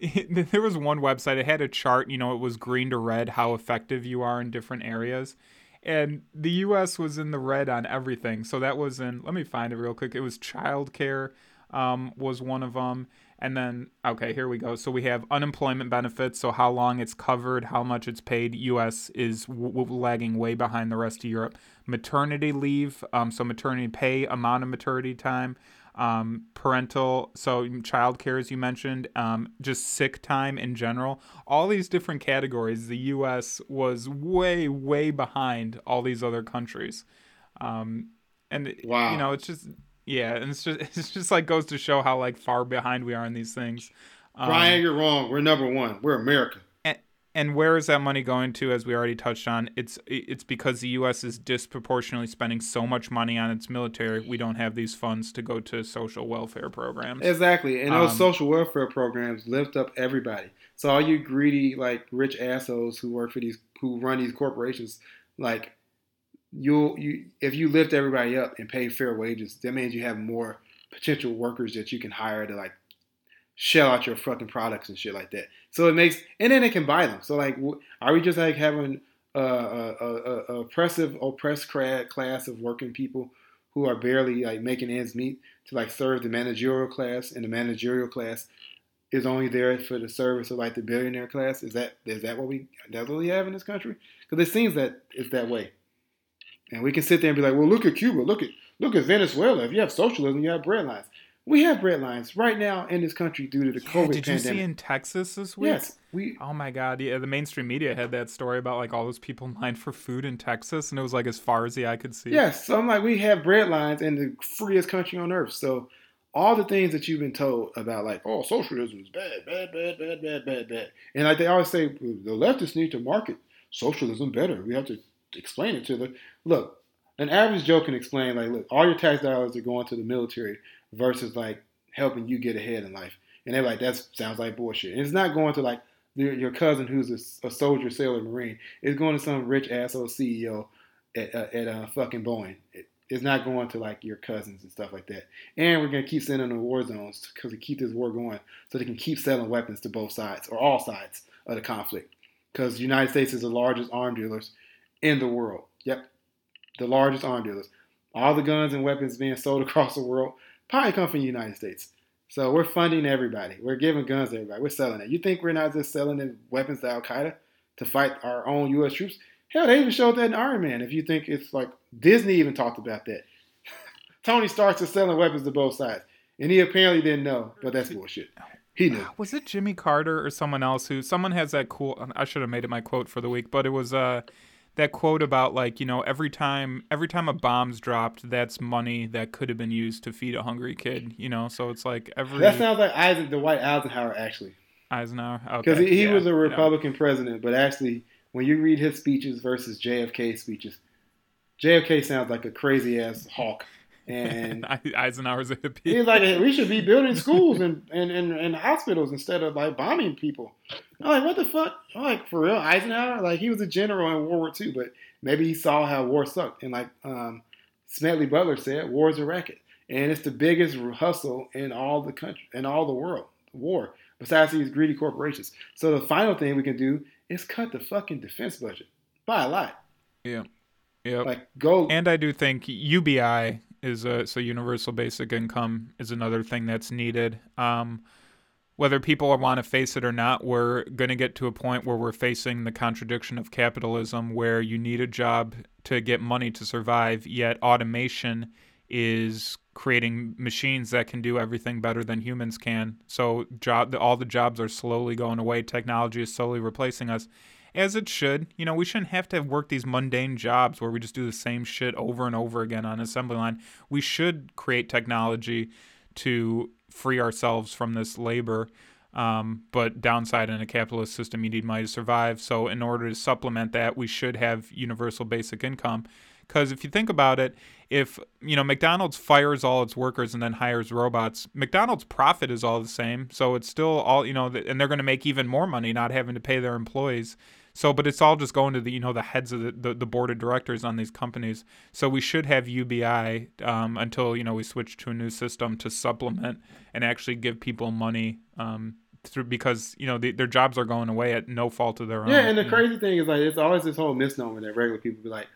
<laughs> there was one website. It had a chart. You know, it was green to red how effective you are in different areas, and the U.S. was in the red on everything. So that was in. Let me find it real quick. It was childcare um, was one of them. And then, okay, here we go. So we have unemployment benefits. So how long it's covered, how much it's paid. U.S. is w- w- lagging way behind the rest of Europe. Maternity leave. Um, so maternity pay, amount of maternity time, um, parental. So childcare, as you mentioned, um, just sick time in general. All these different categories. The U.S. was way, way behind all these other countries. Um, and wow. you know, it's just yeah, and it's just <laughs> it's just like goes to show how like far behind we are in these things. Um, Brian, you're wrong. We're number one. We're America. And, and where is that money going to? As we already touched on, it's it's because the U.S. is disproportionately spending so much money on its military. We don't have these funds to go to social welfare programs. Exactly, and those um, social welfare programs lift up everybody. So all you greedy, like rich assholes who work for these, who run these corporations, like you'll you if you lift everybody up and pay fair wages, that means you have more potential workers that you can hire to like shell out your fucking products and shit like that. So it makes and then they can buy them. So like, are we just like having a, a, a, a oppressive oppressed class of working people who are barely like making ends meet to like serve the managerial class, and the managerial class is only there for the service of like the billionaire class? Is that is that what we that's what we have in this country? Because it seems that it's that way. And we can sit there and be like, well, look at Cuba, look at look at Venezuela. If you have socialism, you have bread lines. We have bread lines right now in this country due to the yeah, COVID did pandemic. Did you see in Texas this week? Yes, we. Oh my God! Yeah, the mainstream media had that story about like all those people in line for food in Texas, and it was like as far as the eye could see. Yes, so I'm like, we have bread lines in the freest country on earth. So all the things that you've been told about, like, oh, socialism is bad, bad, bad, bad, bad, bad, bad, and like they always say, the leftists need to market socialism better. We have to explain it to them. Look, an average Joe can explain like, look, all your tax dollars are going to the military versus like helping you get ahead in life. And they're like, that sounds like bullshit. And it's not going to like your cousin who's a, a, soldier, sailor, marine. It's going to some rich asshole CEO at, uh, at uh, fucking Boeing. It, it's not going to like your cousins and stuff like that. And we're gonna keep sending them to war zones because we keep this war going, so they can keep selling weapons to both sides or all sides of the conflict. Because the United States is the largest arm dealers in the world. Yep, the largest arms dealers. All the guns and weapons being sold <laughs> across the world probably come from the United States. So we're funding everybody. We're giving guns to everybody. We're selling it. You think we're not just selling weapons to Al Qaeda to fight our own U.S. troops? Hell, they even showed that in Iron Man. If you think it's like Disney even talked about that. <laughs> Tony Stark is selling weapons to both sides, and he apparently didn't know, but that's bullshit. He knew. <gasps> Was it Jimmy Carter or someone else who? Someone has that cool. I should have made it my quote for the week, but it was uh that quote about like you know every time every time a bomb's dropped that's money that could have been used to feed a hungry kid you know? So it's like every that sounds like Eisen, Dwight Eisenhower actually. Eisenhower? Because okay. he, he yeah, was a Republican yeah. president but actually when you read his speeches versus JFK speeches JFK sounds like a crazy ass hawk and <laughs> Eisenhower's a hippie. He's like, we should be building schools and, and, and, and hospitals instead of like bombing people. I'm like, what the fuck? I'm like, for real, Eisenhower? Like, he was a general in World War II, but maybe he saw how war sucked. And like um, Smedley Butler said, war is a racket. And it's the biggest hustle in all the country, in all the world, war, besides these greedy corporations. So the final thing we can do is cut the fucking defense budget by a lot. Yeah. Yeah. Like go. And I do think UBI is a so universal basic income is another thing that's needed. Um, whether people want to face it or not, we're going to get to a point where we're facing the contradiction of capitalism, where you need a job to get money to survive, yet automation is creating machines that can do everything better than humans can. So job all the jobs are slowly going away. Technology is slowly replacing us as it should. You know, we shouldn't have to work these mundane jobs where we just do the same shit over and over again on assembly line. We should create technology to free ourselves from this labor. Um, but downside in a capitalist system, you need money to survive. So, in order to supplement that, we should have universal basic income. Because if you think about it, if you know McDonald's fires all its workers and then hires robots, McDonald's profit is all the same. So it's still all you know, and they're going to make even more money not having to pay their employees. So, but it's all just going to the you know the heads of the, the, the board of directors on these companies. So we should have UBI um, until you know we switch to a new system to supplement and actually give people money um, through because you know the, their jobs are going away at no fault of their own. Yeah, and the know. crazy thing is like it's always this whole misnomer that regular people be like,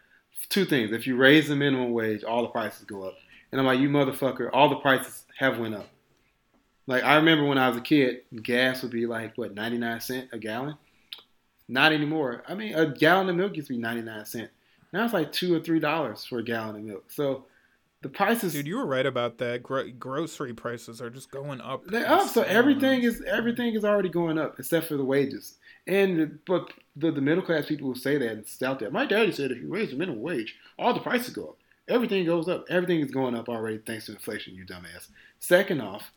two things: if you raise the minimum wage, all the prices go up, and I'm like, you motherfucker, all the prices have went up. Like I remember when I was a kid, gas would be like what ninety nine cent a gallon. Not anymore. I mean, a gallon of milk used to be ninety nine cent. Now it's like two or three dollars for a gallon of milk. So the prices, Dude, you were right about that. Gro- grocery prices are just going up. they're up. So everything is everything is already going up except for the wages. And but the, the middle class people who say that it's out there. My daddy said if you raise the minimum wage, all the prices go up. Everything goes up. Everything is going up already thanks to inflation. You dumbass. Second off,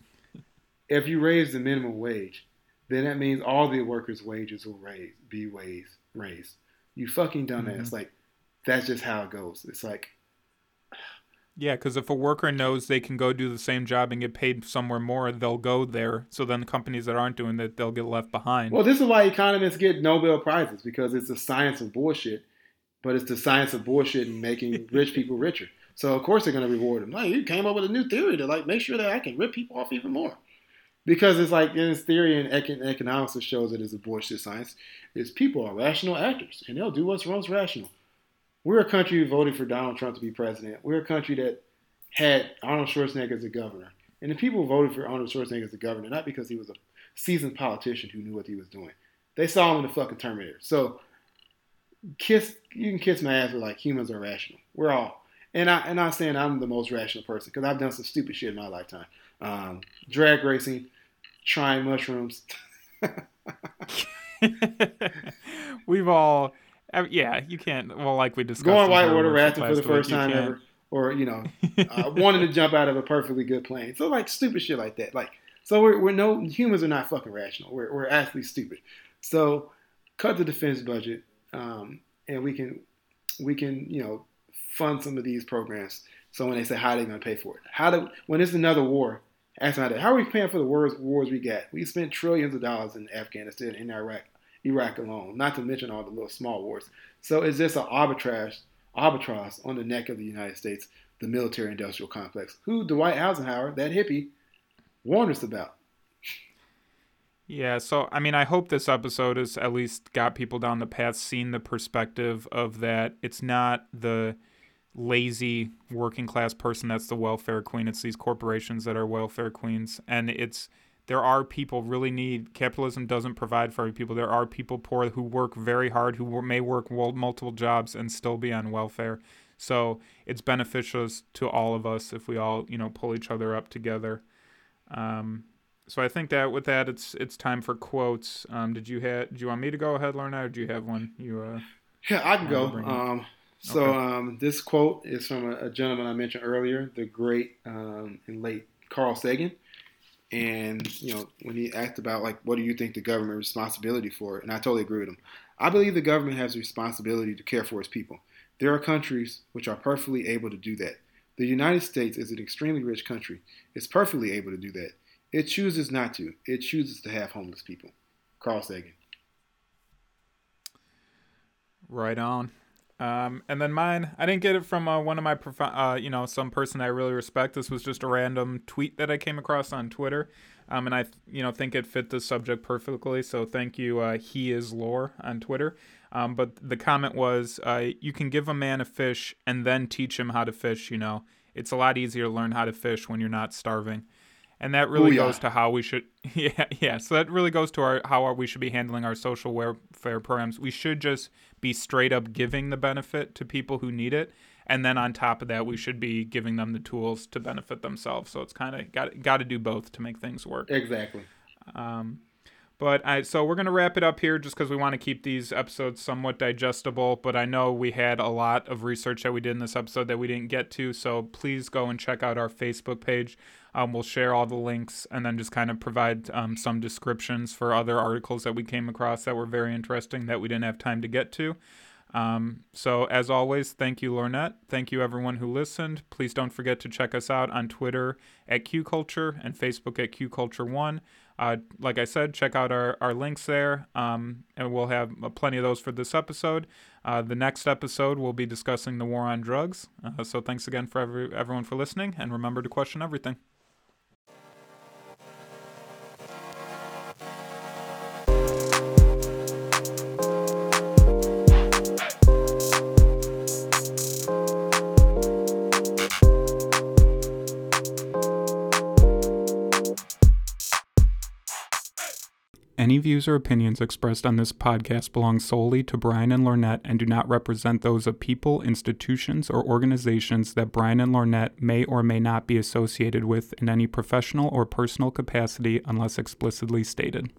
if you raise the minimum wage, then that means all the workers' wages will raise, be raised. Raised. You fucking dumbass. Mhm. Like that's just how it goes. It's like Yeah, because if a worker knows they can go do the same job and get paid somewhere more, they'll go there. So then the companies that aren't doing that, they'll get left behind. Well, this is why economists get Nobel prizes because it's the science of bullshit, but it's the science of bullshit and making <laughs> rich people richer. So of course they're going to reward them. Like you came up with a new theory to like make sure that I can rip people off even more, because it's like in theory and econ- economics that shows that it is a bullshit science. Is people are rational actors and they'll do what's most rational. We're a country who voted for Donald Trump to be president. We're a country that had Arnold Schwarzenegger as a governor, and the people voted for Arnold Schwarzenegger as a governor not because he was a seasoned politician who knew what he was doing. They saw him in the fucking Terminator. So kiss you can kiss my ass with like humans are rational. We're all and I and I'm saying I'm the most rational person because I've done some stupid shit in my lifetime. Um, drag racing, trying mushrooms. <laughs> <laughs> We've all, uh, yeah, you can't. Well, like we discussed, going in whitewater rafting for the first week, time ever, or you know, <laughs> uh, wanting to jump out of a perfectly good plane. So like stupid shit like that. Like so we're, we're no humans are not fucking rational. We're we're actually stupid. So cut the defense budget, um, and we can we can you know fund some of these programs. So when they say how are they going to pay for it, how do when it's another war, ask them how, to, how are we paying for the wars wars we got? We spent trillions of dollars in Afghanistan, in Iraq, Iraq alone. Not to mention all the little small wars. So it's just an arbitrage arbitrage on the neck of the United States, the military industrial complex, who Dwight Eisenhower, that hippie, warned us about. Yeah, so I mean, I hope this episode has at least got people down the path, seen the perspective of that it's not the lazy working class person that's the welfare queen. It's these corporations that are welfare queens, and it's there are people really need capitalism doesn't provide for people. There are people poor who work very hard, who may work multiple jobs and still be on welfare. So it's beneficial to all of us if we all you know pull each other up together. Um, so I think that with that, it's it's time for quotes. Um, did you have? Do you want me to go ahead, Lorna, or do you have one? You uh, Yeah, I can go. Um, so Okay. um, this quote is from a, a gentleman I mentioned earlier, the great um, and late Carl Sagan. And you know, when he asked about like, what do you think the government responsibility for? And I totally agree with him. I believe the government has a responsibility to care for its people. There are countries which are perfectly able to do that. The United States is an extremely rich country. It's perfectly able to do that. It chooses not to. It chooses to have homeless people. Carl Sagan. right on. Um, and then mine, I didn't get it from uh, one of my, prof- uh, you know, some person I really respect. This was just a random tweet that I came across on Twitter, um, and I, you know, think it fit the subject perfectly. So thank you, uh, he is lore on Twitter. Um, but the comment was, uh, you can give a man a fish and then teach him how to fish. You know, it's a lot easier to learn how to fish when you're not starving. And that really Booyah. goes to how we should, <laughs> yeah, yeah. So that really goes to our how we should be handling our social welfare programs. We should just be straight up giving the benefit to people who need it, and then on top of that, we should be giving them the tools to benefit themselves. So it's kind of got got to do both to make things work. Exactly. Um, but I so we're gonna wrap it up here just because we want to keep these episodes somewhat digestible. But I know we had a lot of research that we did in this episode that we didn't get to. So please go and check out our Facebook page. Um, we'll share all the links and then just kind of provide um, some descriptions for other articles that we came across that were very interesting that we didn't have time to get to. Um, so, as always, thank you, Lornett. Thank you, everyone who listened. Please don't forget to check us out on Twitter at Q Culture and Facebook at Q Culture One. Uh, like I said, check out our, our links there, um, and we'll have uh, plenty of those for this episode. Uh, the next episode, we'll be discussing the war on drugs. Uh, so, thanks again for every, everyone for listening, and remember to question everything. Views or opinions expressed on this podcast belong solely to Brian and Lornett and do not represent those of people, institutions, or organizations that Brian and Lornett may or may not be associated with in any professional or personal capacity unless explicitly stated.